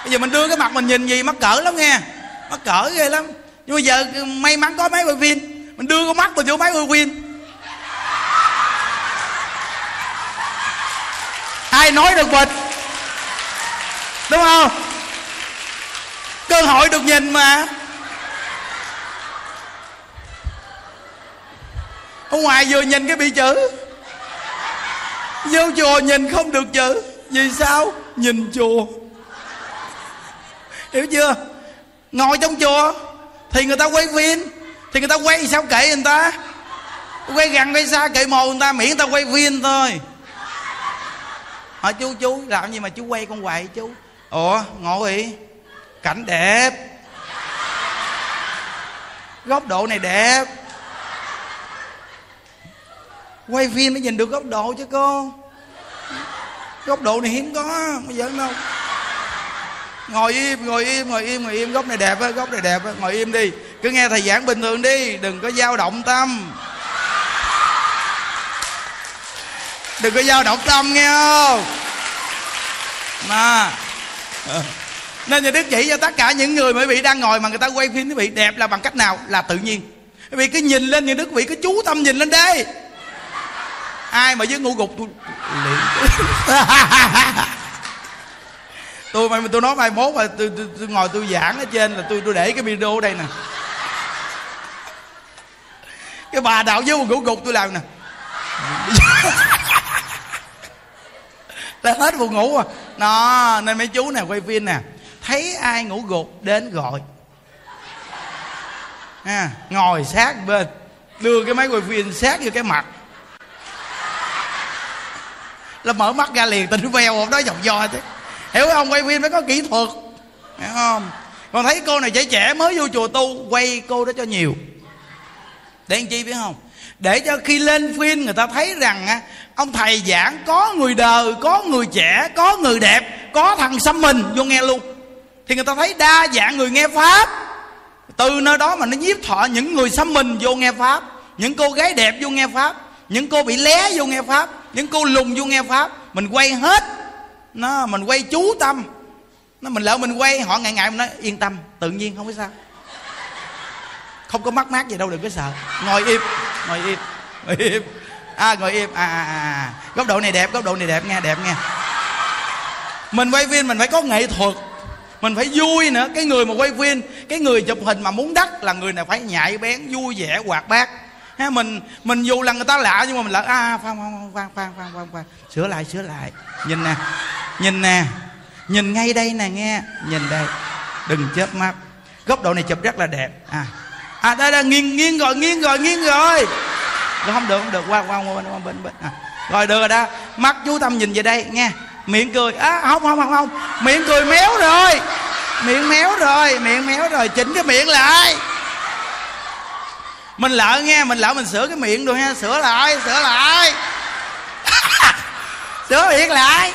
bây giờ mình đưa cái mặt mình nhìn gì mắc cỡ lắm nghe. Mắc cỡ ghê lắm. Nhưng bây giờ may mắn có máy quay phim. Mình đưa con mắt mình vô máy quay phim. Ai nói được bịch đúng không? Cơ hội được nhìn mà. Ở ngoài vừa nhìn cái bị chữ. Vô chùa nhìn không được chữ. Vì sao? Nhìn chùa hiểu chưa? Ngồi trong chùa thì người ta quay phim, thì người ta quay sao kệ người ta? Quay gần quay xa kệ mồ người ta, miễn người ta quay phim thôi. Hỏi chú chú làm gì mà chú quay con hoài chú? Ủa ngồi cảnh đẹp. Góc độ này đẹp. Quay phim mới nhìn được góc độ chứ cô. Góc độ này hiếm có, bây giờ đâu ngồi im ngồi im ngồi im ngồi im. Góc này đẹp á, góc này đẹp á. Ngồi im đi. Cứ nghe thầy giảng bình thường đi. Đừng có dao động tâm. Đừng có dao động tâm, nghe không? Mà. Nên nhà đức chỉ cho tất cả những người mới bị đang ngồi mà người ta quay phim, quý vị đẹp là bằng cách nào? Là tự nhiên. Quý vị cứ nhìn lên nhà đức, quý vị cứ chú tâm nhìn lên đây. Ai mà với ngu gục tôi tôi mà tôi nói mai mốt mà tôi, tôi, tôi ngồi tôi giảng ở trên là tôi tôi để cái video ở đây nè. Cái bà đạo với một ngủ gục tôi làm nè. Là hết buồn ngủ à. Nó nên mấy chú nè quay phim nè. Thấy ai ngủ gục đến gọi. À, ngồi sát bên. Đưa cái máy quay phim sát vô cái mặt. Là mở mắt ra liền tình veo một đó dòng do chứ hiểu không? Quay phim phải có kỹ thuật. Hiểu không? Còn thấy cô này trẻ trẻ mới vô chùa tu, quay cô đó cho nhiều. Để làm chi biết không? Để cho khi lên phim người ta thấy rằng á, ông thầy giảng có người đời, có người trẻ, có người đẹp, có thằng xăm mình, vô nghe luôn. Thì người ta thấy đa dạng người nghe pháp. Từ nơi đó mà nó nhiếp thọ những người xăm mình vô nghe pháp. Những cô gái đẹp vô nghe pháp. Những cô bị lé vô nghe pháp. Những cô lùng vô nghe pháp. Mình quay hết nó mình quay chú tâm. Nó mình lỡ mình quay họ ngại ngại mình nói yên tâm tự nhiên không có sao. Không có mắc mát gì đâu đừng có sợ. Ngồi im ngồi im ngồi im. À ngồi im. À, à, à, à, góc độ này đẹp góc độ này đẹp nghe đẹp nghe. Mình quay phim mình phải có nghệ thuật. Mình phải vui nữa. Cái người mà quay phim cái người chụp hình mà muốn đắt là người này phải nhạy bén vui vẻ hoạt bát ha mình mình dù là người ta lạ nhưng mà mình lại à, a khoan khoan khoan khoan khoan khoan khoan sửa lại sửa lại. Nhìn nè nhìn nè. Nhìn ngay đây nè nghe. Nhìn đây. Đừng chớp mắt. Góc độ này chụp rất là đẹp. À. À đây là nghiêng nghiêng rồi nghiêng rồi nghiêng rồi. Rồi không được không được. Qua qua qua bên bên bên. À. rồi được rồi đó. Mắt chú tâm nhìn về đây nghe. Miệng cười. Á à, không không không không. Miệng cười méo rồi. Miệng méo rồi miệng méo rồi. Chỉnh cái miệng lại mình lỡ nghe mình lỡ mình sửa cái miệng rồi ha. Sửa lại sửa lại. Sửa miệng lại.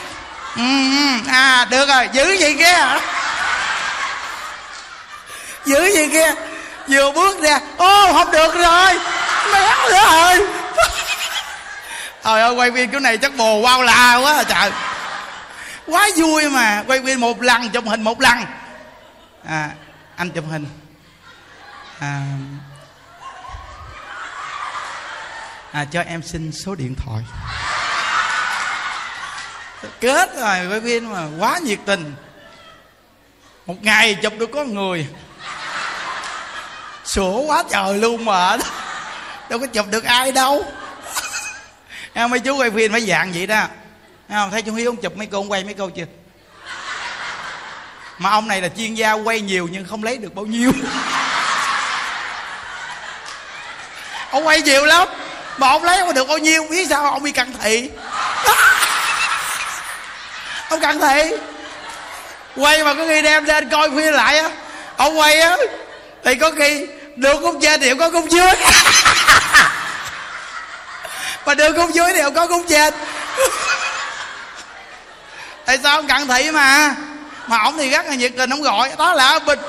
Ừ, ừ, à được rồi. Giữ gì kia? Giữ gì kia? Vừa bước ra. Ô không được rồi. Méo nữa rồi. Trời ơi quay phim cái này chắc bồ wow la quá à trời. Quá vui mà. Quay phim một lần chụp hình một lần. À anh chụp hình. À, à cho em xin số điện thoại. Kết rồi với viên mà quá nhiệt tình. Một ngày chụp được có người. Sủa quá trời luôn mà đâu có chụp được ai đâu. Em mấy chú quay phim phải dạng vậy đó. Không? Thấy chú hiếu ông chụp mấy cô ông quay mấy câu chưa? Mà ông này là chuyên gia quay nhiều nhưng không lấy được bao nhiêu. Ông quay nhiều lắm mà ông lấy không được bao nhiêu, biết sao ông bị cận thị. Ông cận thị. Quay mà có khi đem lên coi khuya lại á. Ông quay á, thì có khi được cung trên thì có cung dưới. Mà được cung dưới thì có cung trên. Tại sao ông cận thị mà? Mà ổng thì rất là nhiệt tình, ông gọi, đó là bình.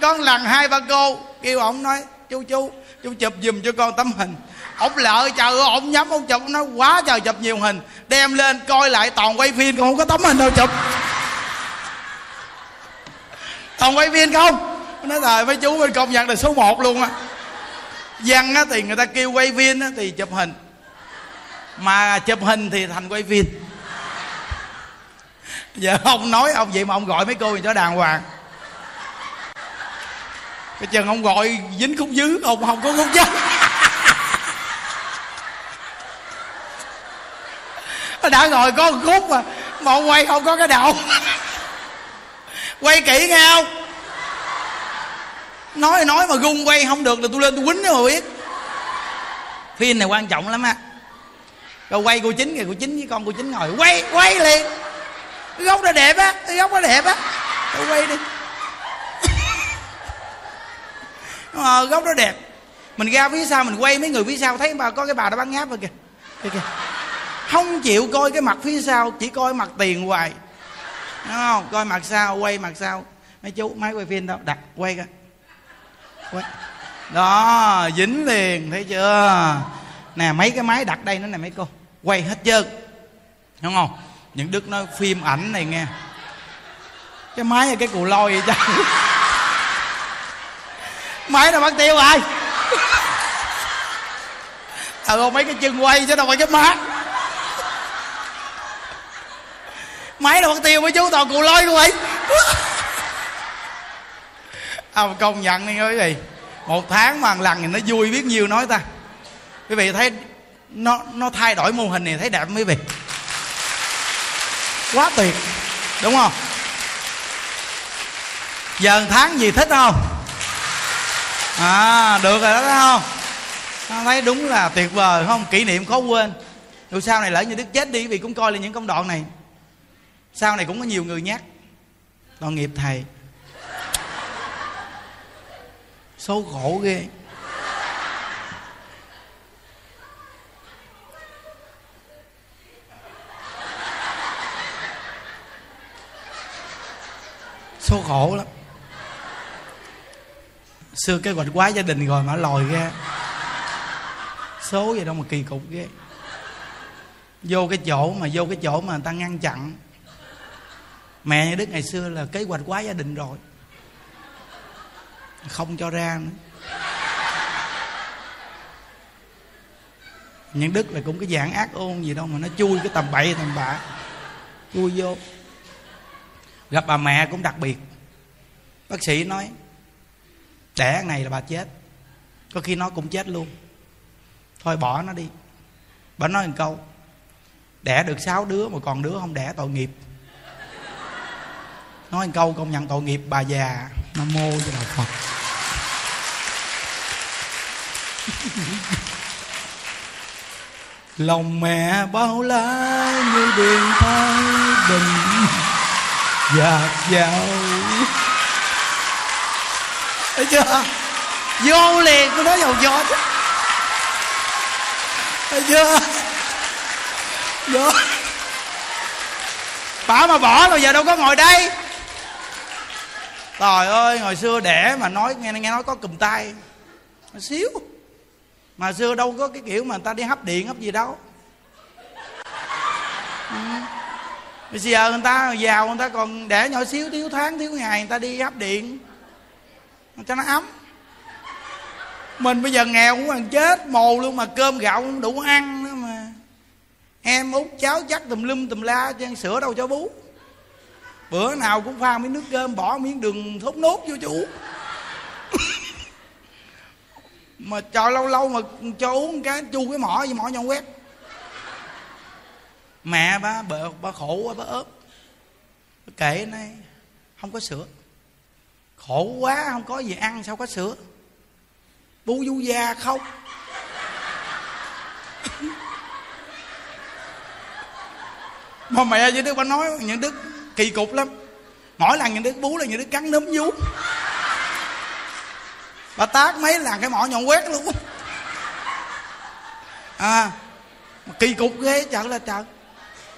Con lần hai ba cô kêu ổng nói chú chú. Chú chụp giùm cho con tấm hình. Ổng lợi, trời ơi ổng nhắm ông chụp, nó quá trời chụp nhiều hình. Đem lên coi lại toàn quay phim con không có tấm hình đâu chụp. Toàn quay phim không? Nói thời mấy chú bên công nhận là số 1 luôn á. Văn á thì người ta kêu quay phim á thì chụp hình. Mà chụp hình thì thành quay phim. Giờ ông nói, ông vậy mà ông gọi mấy cô cho đàng hoàng cái giờ ông gọi dính khúc dứ, ông không có khúc dứ đã rồi, có một khúc mà mà ông quay không có cái đầu. Quay kỹ nghe không? Nói nói mà gung quay không được là tôi lên tôi quýnh mà biết. Phim này quan trọng lắm á. Rồi quay cô chính kìa, cô chính với con cô chính ngồi, quay quay liền. Cái góc nó đẹp á, cái góc nó đẹp á. Tôi quay đi. Ờ, à, góc nó đẹp. Mình ra phía sau mình quay mấy người phía sau thấy bà có cái bà đó bán ngáp rồi kìa. Kìa, kìa. không chịu coi cái mặt phía sau chỉ coi mặt tiền hoài. Đúng không? Coi mặt sau quay mặt sau. Mấy chú máy quay phim đâu? Đặt quay coi. Quay. Đó dính liền thấy chưa? Nè mấy cái máy đặt đây nữa nè mấy cô. Quay hết trơn. Đúng không? Những đức nói phim ảnh này nghe. Cái máy là cái cù lôi vậy chứ máy nào bắn tiêu rồi trời ơi mấy cái chân quay chứ đâu phải cái má. Máy đâu bắn tiêu mấy chú toàn cù lôi luôn vậy à, công nhận đi quý vị. Một tháng mà lần thì nó vui biết nhiêu nói ta. Quý vị thấy nó nó thay đổi mô hình này thấy đẹp quý vị? Quá tuyệt. Đúng không? Giờ tháng gì thích không? À được rồi đó, thấy không? Thấy đúng là tuyệt vời không? Kỷ niệm khó quên. Rồi sau này lỡ như đức chết đi, vì cũng coi là những công đoạn này. Sau này cũng có nhiều người nhắc tội nghiệp thầy. Số khổ ghê. Số khổ lắm xưa kế hoạch quá gia đình rồi mà lòi ra. Số vậy đâu mà kỳ cục ghê. Vô cái chỗ mà, vô cái chỗ mà người ta ngăn chặn. Mẹ như đức ngày xưa là kế hoạch quá gia đình rồi. Không cho ra nữa. Những đức là cũng cái dạng ác ôn gì đâu mà nó chui cái tầm bậy tầm bạ. Chui vô. Gặp bà mẹ cũng đặc biệt. Bác sĩ nói đẻ này là bà chết. Có khi nó cũng chết luôn. Thôi bỏ nó đi. Bà nói một câu, đẻ được sáu đứa mà còn đứa không đẻ tội nghiệp. Nói một câu công nhận tội nghiệp, bà già, nam mô cho đạo phật. Lòng mẹ bao la như biển thái bình. Dạt dào thấy chưa? Vô liền, tôi nói dầu gió chứ. Thấy chưa? Đó bà mà bỏ rồi, giờ đâu có ngồi đây. Trời ơi, hồi xưa đẻ mà nói, nghe nghe nói có cùm tay. Xíu. Mà xưa đâu có cái kiểu mà người ta đi hấp điện, hấp gì đâu. Ừ. bây giờ người ta, giàu người ta còn đẻ nhỏ xíu, thiếu tháng, thiếu ngày, người ta đi hấp điện cho nó ấm. Mình bây giờ nghèo cũng còn chết mồ luôn mà cơm gạo cũng đủ ăn nữa mà. Em út cháu chắc tùm lum tùm la chứ sữa đâu cho bú. Bữa nào cũng pha miếng nước cơm bỏ miếng đường thốt nốt vô chủ. mà cho lâu lâu mà cho uống cái chu cái mỏ gì mỏ nhon quét. Mẹ ba bà, ba khổ quá ba ốp. Kệ này không có sữa khổ quá không có gì ăn sao có sữa bu du da không mà mẹ với đức bà nói những đức kỳ cục lắm mỗi lần những đức bú là những đức cắn nấm vú bà tát mấy lần cái mỏ nhọn quét luôn à kỳ cục ghê chợ là chợ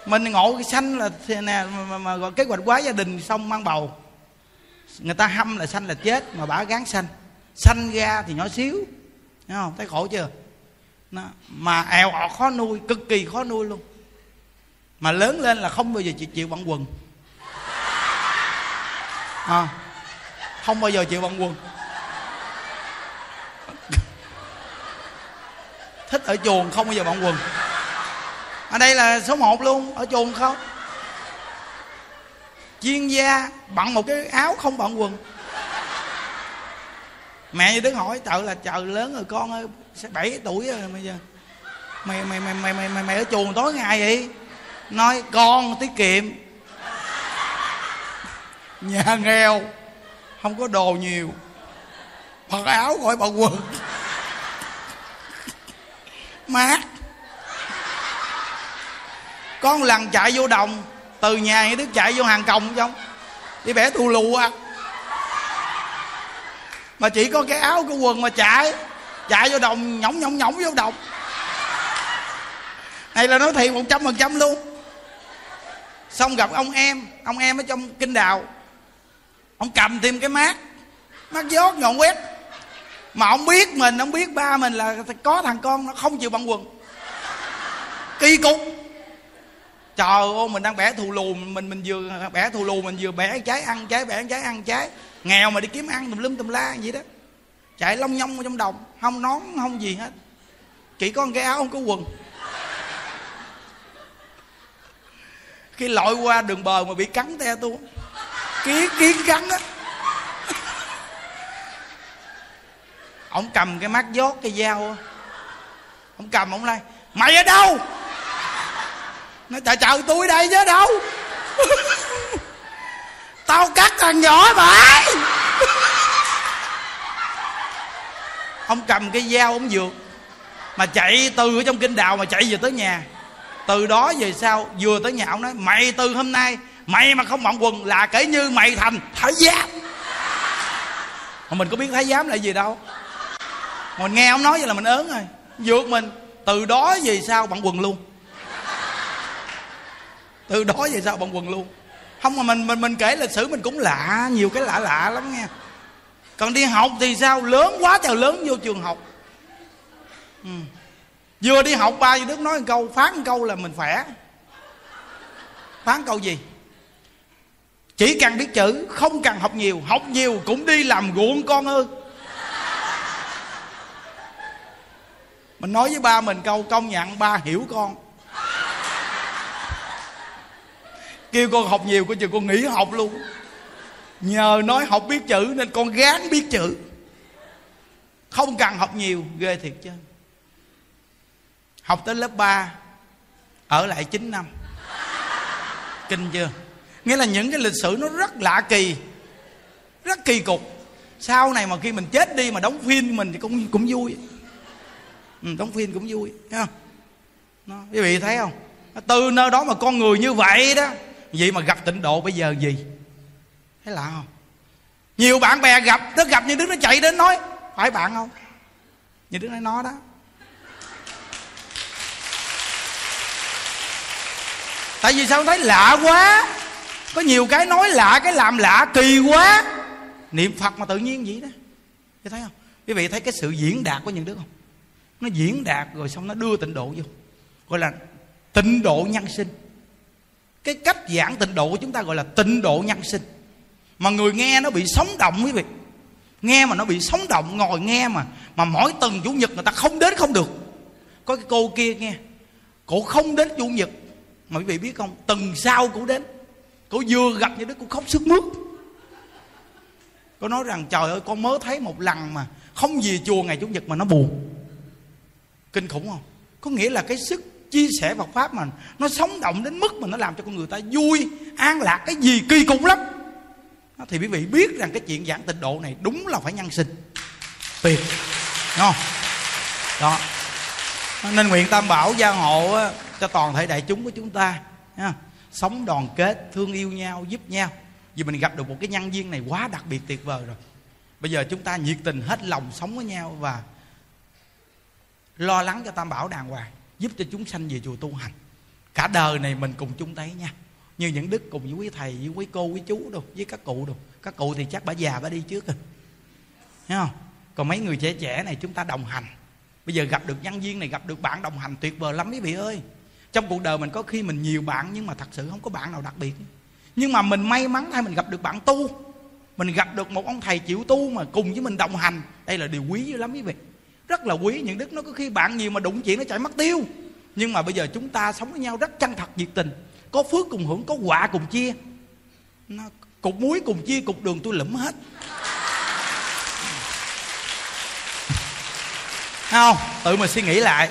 mình ngộ cái xanh là nè mà, mà, mà kế hoạch quá gia đình xong mang bầu người ta hâm là sanh là chết mà bả gán sanh. Sanh ra thì nhỏ xíu. Thấy không? Thấy khổ chưa? Nó, mà èo ọt khó nuôi cực kỳ khó nuôi luôn. Mà lớn lên là không bao giờ chịu, chịu bận quần. À, không bao giờ chịu bận quần. Thích ở chuồng không bao giờ bận quần. Ở đây là số 1 luôn ở chuồng không? Chuyên gia bận một cái áo không bận quần. Mẹ như đứng hỏi trời là trời lớn rồi con ơi bảy tuổi rồi bây giờ? Mày mày mày mày mày mày, mày ở chuồng tối ngày vậy? Nói con tiết kiệm. Nhà nghèo không có đồ nhiều. Mặc áo gọi bận quần. Mát. Con lần chạy vô đồng từ nhà thì đứa chạy vô hàng còng không? Đi bẻ thù lù à? Mà chỉ có cái áo, cái quần mà chạy chạy vô đồng, nhõng nhõng nhõng vô đồng. Này là nói thiệt một trăm phần trăm luôn. Xong gặp ông em ông em ở trong kinh đào ông cầm thêm cái mát mát giót nhọn quét. Mà ông biết mình, ông biết ba mình là có thằng con nó không chịu bận quần. Kỳ cục trời ơi, mình đang bẻ thù lù, mình mình vừa bẻ thù lù, mình vừa bẻ trái ăn, trái bẻ trái ăn, trái. Nghèo mà đi kiếm ăn tùm lum tùm la vậy đó. Chạy long nhông trong đồng, không nón, không gì hết. Chỉ có cái áo, không có quần. Khi lội qua đường bờ mà bị cắn te tôi kiến kiến cắn á. Ông cầm cái mắt dốt, cái dao ông cầm, ông lai mày ở đâu? Nó trời trời, tôi đây chứ đâu. Tao cắt thằng nhỏ mày ông cầm cái dao ông vượt. Mà chạy từ ở trong kinh đạo mà chạy về tới nhà. Từ đó về sau, vừa tới nhà ông nói, mày từ hôm nay, mày mà không mặc quần là kể như mày thành thái giám. Mà mình có biết thái giám là gì đâu. Mình nghe ông nói vậy là mình ớn rồi. Vượt mình. Từ đó về sau bạn quần luôn từ đó về sau bận quần luôn. Không mà mình mình mình kể lịch sử mình cũng lạ, nhiều cái lạ lạ lắm nghe. Còn đi học thì sao? Lớn quá trời lớn, vô trường học. Ừ. vừa đi học, ba đức nói một câu, phán một câu là mình khỏe. Phán câu gì? Chỉ cần biết chữ, không cần học nhiều học nhiều cũng đi làm ruộng con ơi. Mình nói với ba mình câu, công nhận ba hiểu con. Kêu con học nhiều coi chừng con nghỉ học luôn. Nhờ nói học biết chữ nên con gán biết chữ. Không cần học nhiều ghê thiệt chứ. Học tới lớp 3 ở lại 9 năm. Kinh chưa? Nghĩa là những cái lịch sử nó rất lạ kỳ rất kỳ cục. Sau này mà khi mình chết đi mà đóng phim mình thì cũng cũng vui. Ừ, đóng phim cũng vui thấy không? Nó, quý vị thấy không? Từ nơi đó mà con người như vậy đó vậy mà gặp tịnh độ bây giờ gì? Thấy lạ không? Nhiều bạn bè gặp, nó gặp như đứa nó chạy đến nói, phải bạn không? Như đứa nói nó đó. Tại vì sao thấy lạ quá? Có nhiều cái nói lạ, cái làm lạ kỳ quá. Niệm phật mà tự nhiên vậy đó. Chị thấy không? Quý vị thấy cái sự diễn đạt của những đứa không? Nó diễn đạt rồi xong nó đưa tịnh độ vô. Gọi là tịnh độ nhân sinh cái cách giảng tịnh độ của chúng ta gọi là tịnh độ nhân sinh. Mà người nghe nó bị sống động quý vị. Nghe mà nó bị sống động, ngồi nghe mà mà mỗi tuần chủ nhật người ta không đến không được. Có cái cô kia nghe cổ không đến chủ nhật. Mà quý vị biết không, tuần sau cổ đến cổ vừa gặp như đứa cô khóc sức mướt. Cô nói rằng, trời ơi, con mới thấy một lần mà không về chùa ngày chủ nhật mà nó buồn. Kinh khủng không? Có nghĩa là cái sức chia sẻ Phật pháp mà nó sống động đến mức mà nó làm cho con người ta vui an lạc cái gì kỳ cục lắm. Thì quý vị biết rằng cái chuyện giảng tịnh độ này đúng là phải nhân sinh. Tuyệt. Đúng không? Đó. Nên nguyện tam bảo gia hộ cho toàn thể đại chúng của chúng ta sống đoàn kết thương yêu nhau giúp nhau. Vì mình gặp được một cái nhân viên này quá đặc biệt tuyệt vời rồi. Bây giờ chúng ta nhiệt tình hết lòng sống với nhau và lo lắng cho tam bảo đàng hoàng giúp cho chúng sanh về chùa tu hành. Cả đời này mình cùng chung tay nha. Như những đức cùng với quý thầy, với quý cô, quý chú đâu với các cụ đâu các cụ thì chắc bà già bà đi trước rồi. Thấy không? Còn mấy người trẻ trẻ này chúng ta đồng hành. Bây giờ gặp được nhân viên này, gặp được bạn đồng hành tuyệt vời lắm quý vị ơi. Trong cuộc đời mình có khi mình nhiều bạn, nhưng mà thật sự không có bạn nào đặc biệt. Nhưng mà mình may mắn thay mình gặp được bạn tu. Mình gặp được một ông thầy chịu tu mà cùng với mình đồng hành. Đây là điều quý dữ lắm quý vị rất là quý. Những đức nó có khi bạn nhiều mà đụng chuyện nó chạy mất tiêu. Nhưng mà bây giờ chúng ta sống với nhau rất chân thật nhiệt tình. Có phước cùng hưởng có quả cùng chia. Nó, cục muối cùng chia cục đường tôi lụm hết. Không tự mình suy nghĩ lại.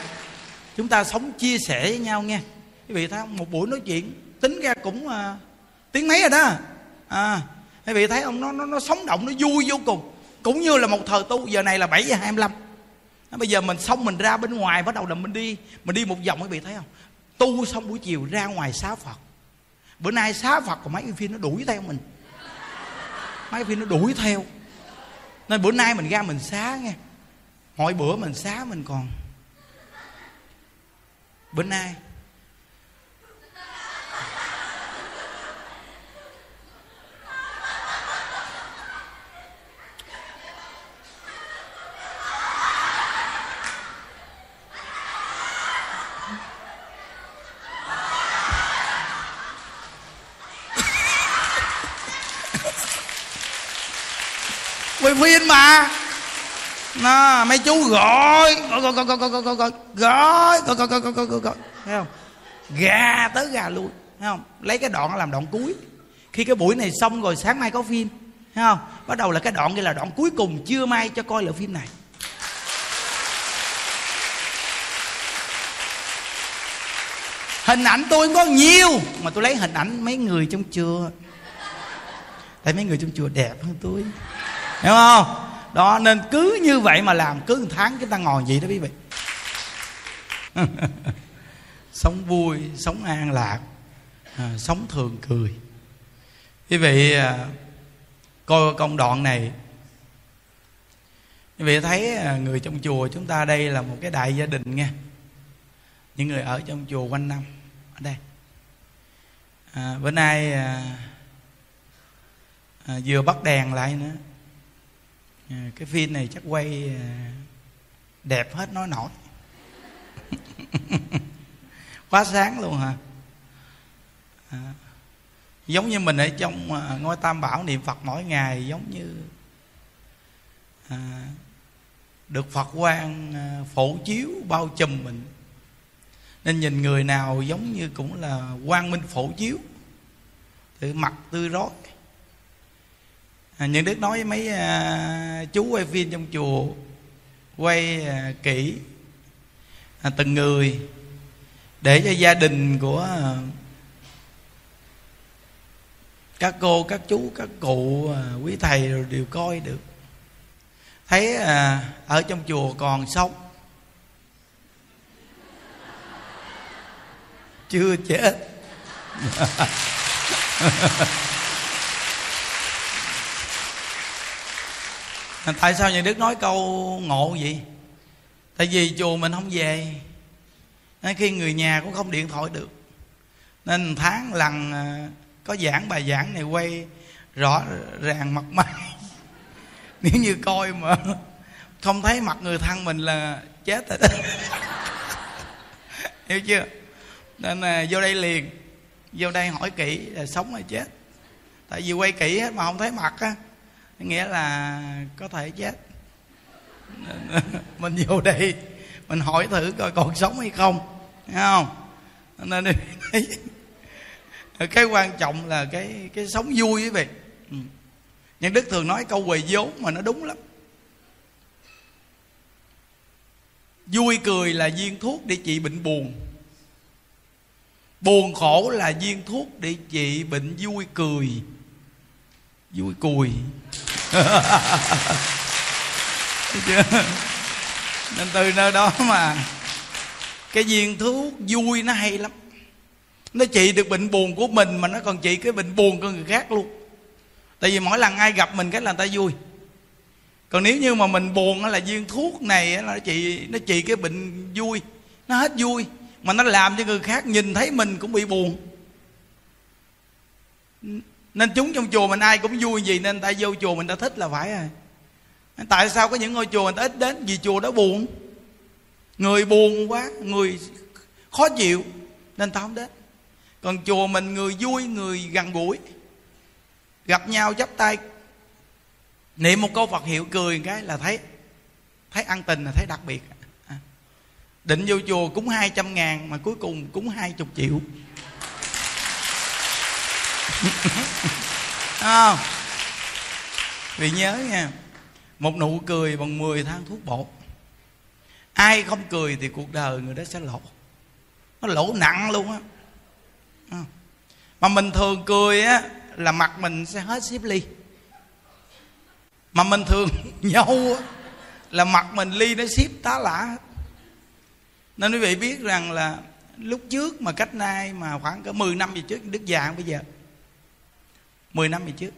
Chúng ta sống chia sẻ với nhau nghe. Quý vị thấy không? Một buổi nói chuyện tính ra cũng uh, tiếng mấy rồi đó. À quý vị thấy không? Nó nó nó sống động nó vui vô cùng. Cũng như là một thời tu giờ này là bảy giờ 25 bây giờ mình xong mình ra bên ngoài, bắt đầu là mình đi. Mình đi một vòng, quý vị thấy không? Tu xong buổi chiều ra ngoài xá phật. Bữa nay xá phật còn mấy phim nó đuổi theo mình. Mấy phim nó đuổi theo. Nên bữa nay mình ra mình xá nghe. Mỗi bữa mình xá mình còn. Bữa nay quay phim mà. Nó mấy chú gọi. Gọi gọi gọi gọi gọi gọi gọi. Gọi gọi gọi gọi gọi gọi gọi. Gọi gọi thấy không? Gà tới gà lui. Thấy không? Lấy cái đoạn làm đoạn cuối. Khi cái buổi này xong rồi, sáng mai có phim. Thấy không? Bắt đầu là cái đoạn kia là đoạn cuối cùng chưa mai cho coi là phim này. Hình ảnh tôi có nhiều, mà tôi lấy hình ảnh mấy người trong chùa. Tại mấy người trong chùa đẹp hơn tôi hiểu không? Đó nên cứ như vậy mà làm cứ một tháng chúng ta ngồi vậy đó quý vị. Sống vui sống an lạc à, sống thường cười. Quý vị à, coi công đoạn này. Quý vị thấy à, người trong chùa chúng ta đây là một cái đại gia đình nha. Những người ở trong chùa quanh năm ở đây. À, bữa nay à, à, vừa bắt đèn lại nữa à, cái phim này chắc quay à, đẹp hết nói nổi. Quá sáng luôn hả? À, giống như mình ở trong à, ngôi tam bảo niệm phật mỗi ngày giống như à, được phật quan à, phổ chiếu bao trùm mình. Nên nhìn người nào giống như cũng là quang minh phổ chiếu. Thì mặt tươi rót. À, những đức nói với mấy à, chú quay phim trong chùa quay à, kỹ à, từng người để cho gia đình của à, các cô các chú các cụ à, quý thầy rồi đều coi được. Thấy à, ở trong chùa còn sống. Chưa chết. tại sao nhà đức nói câu ngộ vậy? Tại vì chùa mình không về. Nên khi người nhà cũng không điện thoại được. Nên tháng lần à, có giảng bài giảng này quay rõ ràng mặt mày. Nếu như coi mà không thấy mặt người thân mình là chết rồi đó. Hiểu chưa? Nên là vô đây liền. Vô đây hỏi kỹ là sống hay chết. Tại vì quay kỹ hết mà không thấy mặt á nghĩa là có thể chết. Mình vô đây, mình hỏi thử coi còn sống hay không, thấy không? Nên cái quan trọng là cái cái sống vui với vị. Ừ. Nhân đức thường nói câu quầy vốn mà nó đúng lắm. Vui cười là viên thuốc để trị bệnh buồn. Buồn khổ là viên thuốc để trị bệnh vui cười. Vui cười nên từ nơi đó mà cái viên thuốc vui nó hay lắm. Nó trị được bệnh buồn của mình mà nó còn trị cái bệnh buồn của người khác luôn. Tại vì mỗi lần ai gặp mình cái là người ta vui. Còn nếu như mà mình buồn là viên thuốc này nó trị nó trị cái bệnh vui. Nó hết vui, mà nó làm cho người khác nhìn thấy mình cũng bị buồn nên chúng trong chùa mình ai cũng vui gì, nên ta vô chùa mình ta thích là phải rồi tại sao có những ngôi chùa người ta ít đến? Vì chùa đó buồn. Người buồn quá, người khó chịu, nên ta không đến. Còn chùa mình người vui, người gần gũi, gặp nhau chắp tay, niệm một câu phật hiệu cười cái là thấy thấy ăn tình, là thấy đặc biệt. À, định vô chùa cúng hai trăm ngàn mà cuối cùng cúng hai chục triệu không? Vì nhớ nha, một nụ cười bằng 10 thang thuốc bột. Ai không cười thì cuộc đời người đó sẽ lỗ nó lỗ nặng luôn á. Mà mình thường cười á, là mặt mình sẽ hết xếp ly. Mà mình thường nhau á, là mặt mình ly nó xếp tá lả. Nên quý vị biết rằng là lúc trước mà cách nay mà khoảng cỡ 10 năm về trước, đức già bây giờ. 10 năm về trước.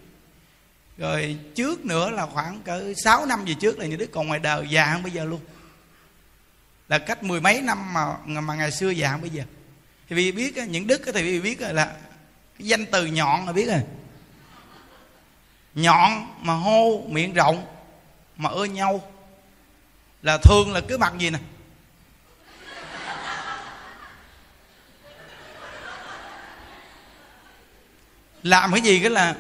Rồi trước nữa là khoảng cỡ 6 năm về trước là những đứa còn ngoài đời già hơn bây giờ luôn. Là cách mười mấy năm mà mà ngày xưa già hơn bây giờ. Thì vì biết những đức thì vì biết là cái danh từ nhọn là biết rồi. Nhọn mà hô miệng rộng mà ưa nhau. Là thường là cứ mặt gì nè? Làm cái gì cái là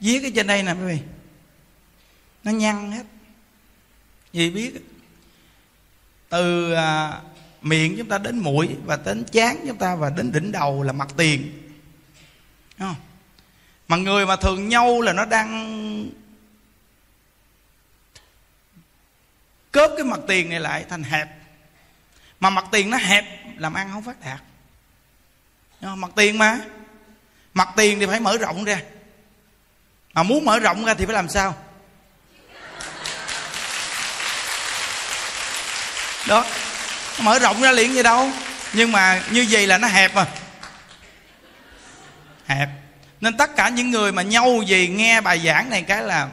viết cái trên đây nè quý vị. Nó nhăn hết. Gì biết từ à, miệng chúng ta đến mũi và đến chán chúng ta và đến đỉnh đầu là mặt tiền. Không? mà người mà thường nhau là nó đang cớp cái mặt tiền này lại thành hẹp. Mà mặt tiền nó hẹp làm ăn không phát đạt. Ờ, mặt tiền mà. Mặt tiền thì phải mở rộng ra. Mà muốn mở rộng ra thì phải làm sao? Đó. Mở rộng ra liền gì đâu. Nhưng mà như vậy là nó hẹp à hẹp. Nên tất cả những người mà nhau gì nghe bài giảng này cái là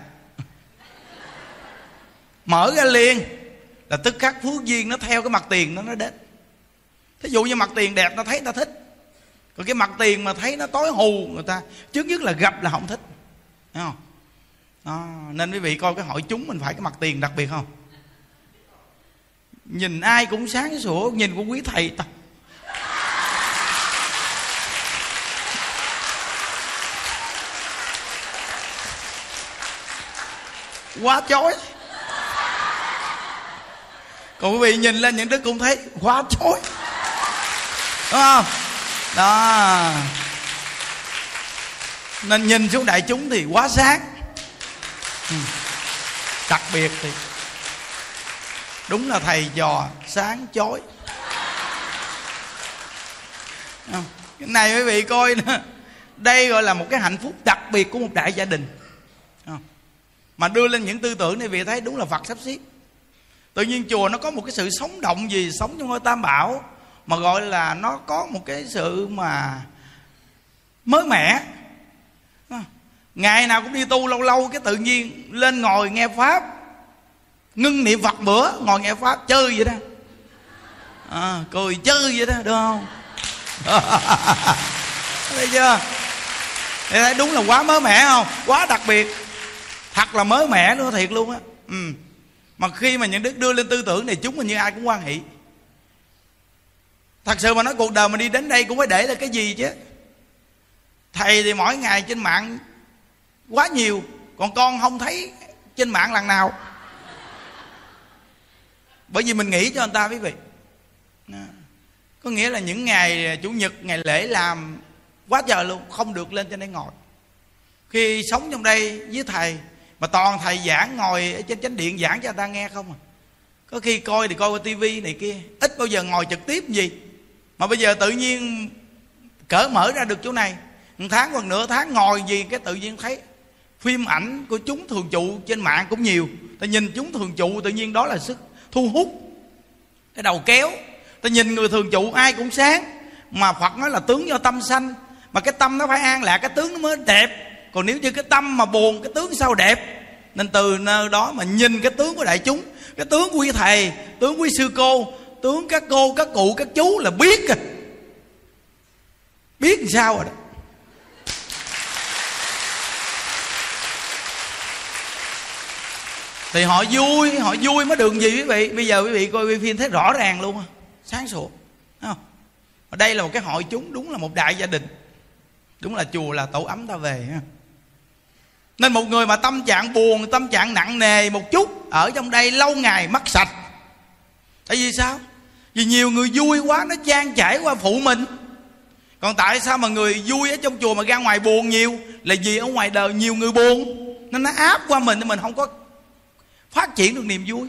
mở ra liền. Là tức khắc phước duyên nó theo cái mặt tiền nó nó đến. Thí dụ như mặt tiền đẹp, nó thấy nó thích rồi cái mặt tiền mà thấy nó tối hù người ta, trước nhất là gặp là không thích. Thấy không? Đó. nên quý vị coi cái hội chúng mình phải cái mặt tiền đặc biệt không? Nhìn ai cũng sáng sủa, nhìn cũng quý thầy ta. Quá chói. Còn quý vị nhìn lên những đứa cũng thấy, quá chói. Đúng không? Đó. Nên nhìn xuống đại chúng thì quá sáng. Ừ. Đặc biệt thì đúng là thầy trò sáng chói. Cái này quý vị coi nữa đây gọi là một cái hạnh phúc đặc biệt của một đại gia đình. Mà đưa lên những tư tưởng này vì thấy đúng là phật sắp xếp. Tự nhiên chùa nó có một cái sự sống động gì, sống trong ngôi tam bảo mà gọi là nó có một cái sự mà mới mẻ. Ngày nào cũng đi tu lâu lâu cái tự nhiên lên ngồi nghe pháp ngưng niệm phật bữa ngồi nghe pháp chơi vậy đó. À, cười chơi vậy đó được không? Thấy chưa? Thì thấy đúng là quá mới mẻ không? Quá đặc biệt. Thật là mới mẻ nữa thiệt luôn á. Ừ. mà khi mà những đức đưa lên tư tưởng này chúng mình như ai cũng quan hệ thật sự mà nói cuộc đời mình đi đến đây cũng phải để là cái gì chứ? Thầy thì mỗi ngày trên mạng quá nhiều, còn con không thấy trên mạng lần nào. Bởi vì mình nghĩ cho người ta quý vị. Có nghĩa là những ngày chủ nhật, ngày lễ làm quá trời luôn, không được lên trên đây ngồi. Khi sống trong đây với thầy, mà toàn thầy giảng ngồi ở trên chánh điện giảng cho người ta nghe không à. Có khi coi thì coi qua tivi này kia, ít bao giờ ngồi trực tiếp gì mà bây giờ tự nhiên cỡ mở ra được chỗ này. Một tháng hoặc nửa tháng ngồi gì cái tự nhiên thấy phim ảnh của chúng thường trụ trên mạng cũng nhiều. Ta nhìn chúng thường trụ, tự nhiên đó là sức thu hút, cái đầu kéo. Ta nhìn người thường trụ, ai cũng sáng. Mà phật nói là tướng do tâm sanh. Mà cái tâm nó phải an lạc, cái tướng nó mới đẹp. Còn nếu như cái tâm mà buồn, cái tướng sao đẹp? Nên từ nơi đó mà nhìn cái tướng của đại chúng. Cái tướng quý thầy, tướng quý sư cô tướng, các cô, các cụ, các chú là biết à. Biết làm sao rồi đó. Thì họ vui họ vui mới được gì quý vị? Bây giờ quý vị coi phim thấy rõ ràng luôn sáng sủa không? Ở đây là một cái hội chúng, đúng là một đại gia đình. Đúng là chùa là tổ ấm ta về ha nên một người mà tâm trạng buồn, tâm trạng nặng nề một chút, ở trong đây lâu ngày mất sạch. Tại vì sao? Vì nhiều người vui quá, nó trang trải qua phụ mình. Còn tại sao mà người vui ở trong chùa mà ra ngoài buồn nhiều? Là vì ở ngoài đời nhiều người buồn. Nên nó áp qua mình thì mình không có phát triển được niềm vui.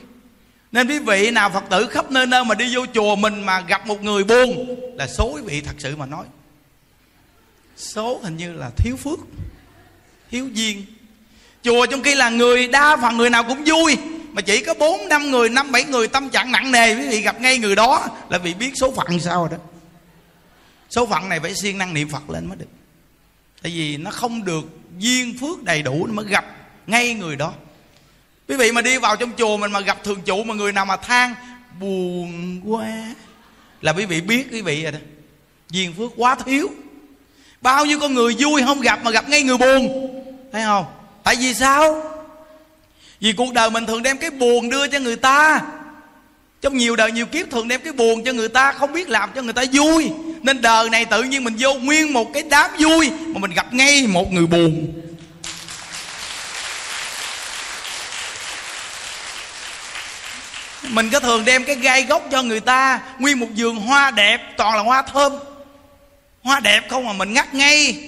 Nên quý vị nào phật tử khắp nơi nơi mà đi vô chùa mình mà gặp một người buồn, là số quý vị thật sự mà nói. Số hình như là thiếu phước, thiếu duyên. Chùa trong khi là người đa phần người nào cũng vui mà chỉ có bốn, năm người, năm, bảy người tâm trạng nặng nề, quý vị gặp ngay người đó là vì biết số phận sao rồi đó. Số phận này phải siêng năng niệm phật lên mới được. Tại vì nó không được duyên phước đầy đủ nó mới gặp ngay người đó. Quý vị mà đi vào trong chùa mình mà gặp thường trụ mà người nào mà than, buồn quá. Là quý vị biết quý vị rồi đó. Duyên phước quá thiếu. Bao nhiêu con người vui không gặp mà gặp ngay người buồn. Thấy không? Tại vì sao? Vì cuộc đời mình thường đem cái buồn đưa cho người ta. Trong nhiều đời, nhiều kiếp thường đem cái buồn cho người ta, không biết làm cho người ta vui. Nên đời này tự nhiên mình vô nguyên một cái đám vui mà mình gặp ngay một người buồn. Mình có thường đem cái gai gốc cho người ta, nguyên một vườn hoa đẹp, toàn là hoa thơm. Hoa đẹp không mà mình ngắt ngay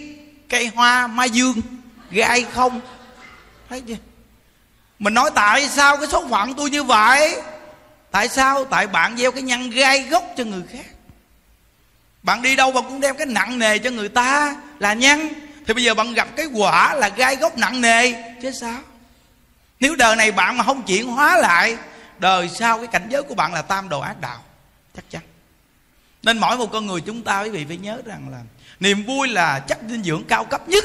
cây hoa mai dương. Gai không. Thấy chưa? Mình nói, tại sao cái số phận tôi như vậy? Tại sao? Tại bạn gieo cái nhân gai gốc cho người khác. Bạn đi đâu bạn cũng đem cái nặng nề cho người ta là nhân. Thì bây giờ bạn gặp cái quả là gai gốc nặng nề, chứ sao? Nếu đời này bạn mà không chuyển hóa lại, đời sau cái cảnh giới của bạn là tam đồ ác đạo, chắc chắn. Nên mỗi một con người chúng ta quý vị phải nhớ rằng là niềm vui là chất dinh dưỡng cao cấp nhất.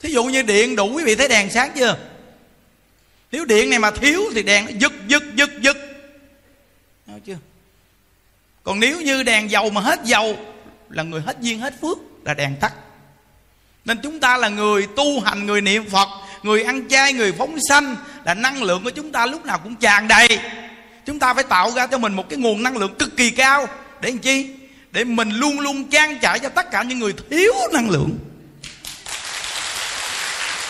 Thí dụ như điện, đủ quý vị thấy đèn sáng chưa? Nếu điện này mà thiếu thì đèn nó giật giật giật giật. Thấy chưa? Còn nếu như đèn dầu mà hết dầu, là người hết duyên hết phước, là đèn tắt. Nên chúng ta là người tu hành, người niệm phật, người ăn chay, người phóng sanh, là năng lượng của chúng ta lúc nào cũng tràn đầy. Chúng ta phải tạo ra cho mình một cái nguồn năng lượng cực kỳ cao. Để làm chi? Để mình luôn luôn trang trải cho tất cả những người thiếu năng lượng.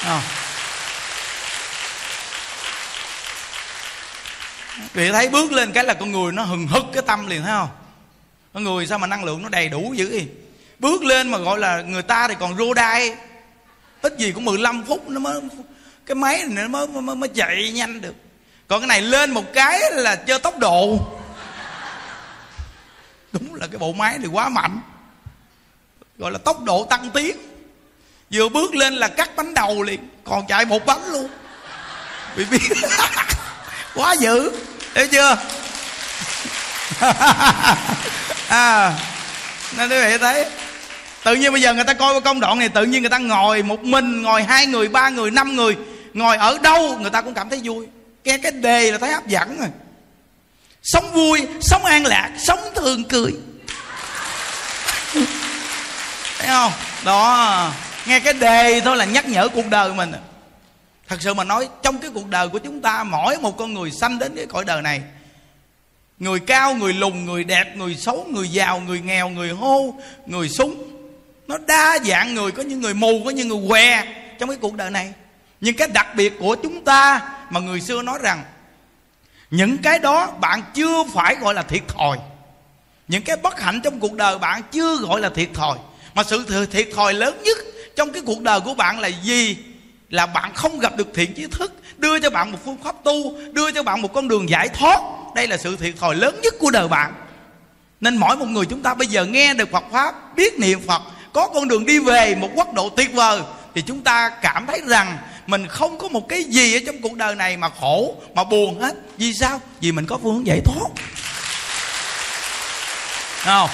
À. vì thấy bước lên cái là con người nó hừng hực cái tâm liền thấy không? Con người sao mà năng lượng nó đầy đủ dữ vậy? bước lên mà gọi là người ta thì còn rô đai. Ít gì cũng 15 phút nó mới cái máy này nó mới, mới, mới chạy nhanh được. Còn cái này lên một cái là chơi tốc độ. Đúng là cái bộ máy này quá mạnh. Gọi là tốc độ tăng tiến. Vừa bước lên là cắt bánh đầu liền còn chạy một bánh luôn. Bị biết quá dữ thấy chưa? À nên quý vị thấy, tự nhiên bây giờ người ta coi cái công đoạn này, tự nhiên người ta ngồi một mình, ngồi hai người, ba người, năm người, ngồi ở đâu người ta cũng cảm thấy vui. Nghe cái đề là thấy hấp dẫn rồi. Sống vui, sống an lạc, sống thường cười. Thấy không? Đó, nghe cái đề thôi là nhắc nhở cuộc đời mình thật sự mà nói, trong cái cuộc đời của chúng ta, mỗi một con người sanh đến cái cõi đời này, người cao, người lùn, người đẹp, người xấu, người giàu, người nghèo, người hô, người súng, nó đa dạng người, có những người mù, có những người què trong cái cuộc đời này. Nhưng cái đặc biệt của chúng ta mà người xưa nói rằng, những cái đó bạn chưa phải gọi là thiệt thòi. Những cái bất hạnh trong cuộc đời bạn chưa gọi là thiệt thòi. Mà sự thiệt thòi lớn nhất trong cái cuộc đời của bạn là gì? Là bạn không gặp được thiện trí thức, đưa cho bạn một phương pháp tu, đưa cho bạn một con đường giải thoát. Đây là sự thiệt thòi lớn nhất của đời bạn. Nên mỗi một người chúng ta bây giờ nghe được Phật pháp, biết niệm Phật, có con đường đi về một quốc độ tuyệt vời, thì chúng ta cảm thấy rằng mình không có một cái gì ở trong cuộc đời này mà khổ, mà buồn hết. Vì sao? Vì mình có phương hướng giải thoát. Không?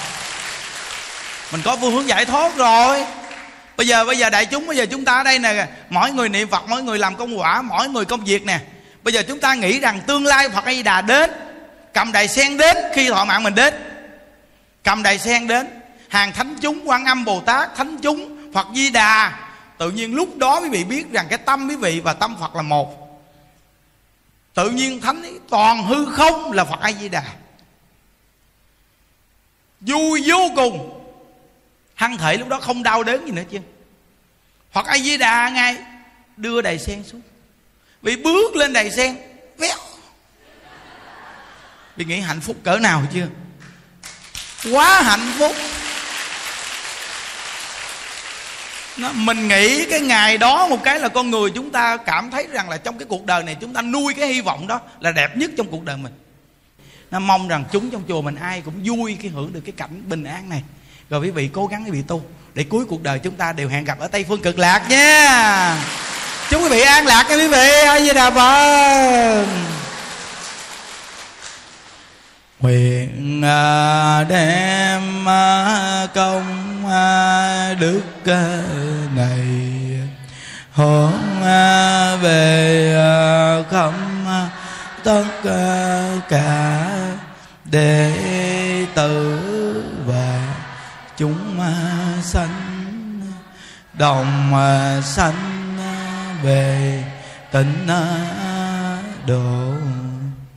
Mình có phương hướng giải thoát rồi bây giờ bây giờ đại chúng bây giờ chúng ta ở đây nè. Mỗi người niệm phật mỗi người làm công quả mỗi người công việc nè. Bây giờ chúng ta nghĩ rằng tương lai phật a di đà đến cầm đài sen đến khi thọ mạng mình đến. Cầm đài sen đến hàng thánh chúng quan âm bồ tát thánh chúng phật di đà. Tự nhiên lúc đó quý vị biết rằng cái tâm quý vị và tâm phật là một. Tự nhiên thánh ấy, toàn hư không là phật a di đà. Vui vô cùng hăng thể lúc đó không đau đớn gì nữa chứ. Hoặc a di đà ngay đưa đầy sen xuống. Vì bước lên đầy sen véo. Vì nghĩ hạnh phúc cỡ nào chưa? Quá hạnh phúc. Nó, mình nghĩ cái ngày đó một cái là con người chúng ta cảm thấy rằng là trong cái cuộc đời này chúng ta nuôi cái hy vọng đó là đẹp nhất trong cuộc đời mình. Nó mong rằng chúng trong chùa mình ai cũng vui khi hưởng được cái cảnh bình an này rồi quý vị cố gắng quý vị tu, để cuối cuộc đời chúng ta đều hẹn gặp ở tây phương cực lạc nha. Chúc quý vị an lạc nha quý vị, a di đà phật. Nguyện à, đem à, công à, đức này, hướng về khắp tất cả đệ tử và chúng à, sanh đồng à, sanh à, về tịnh độ.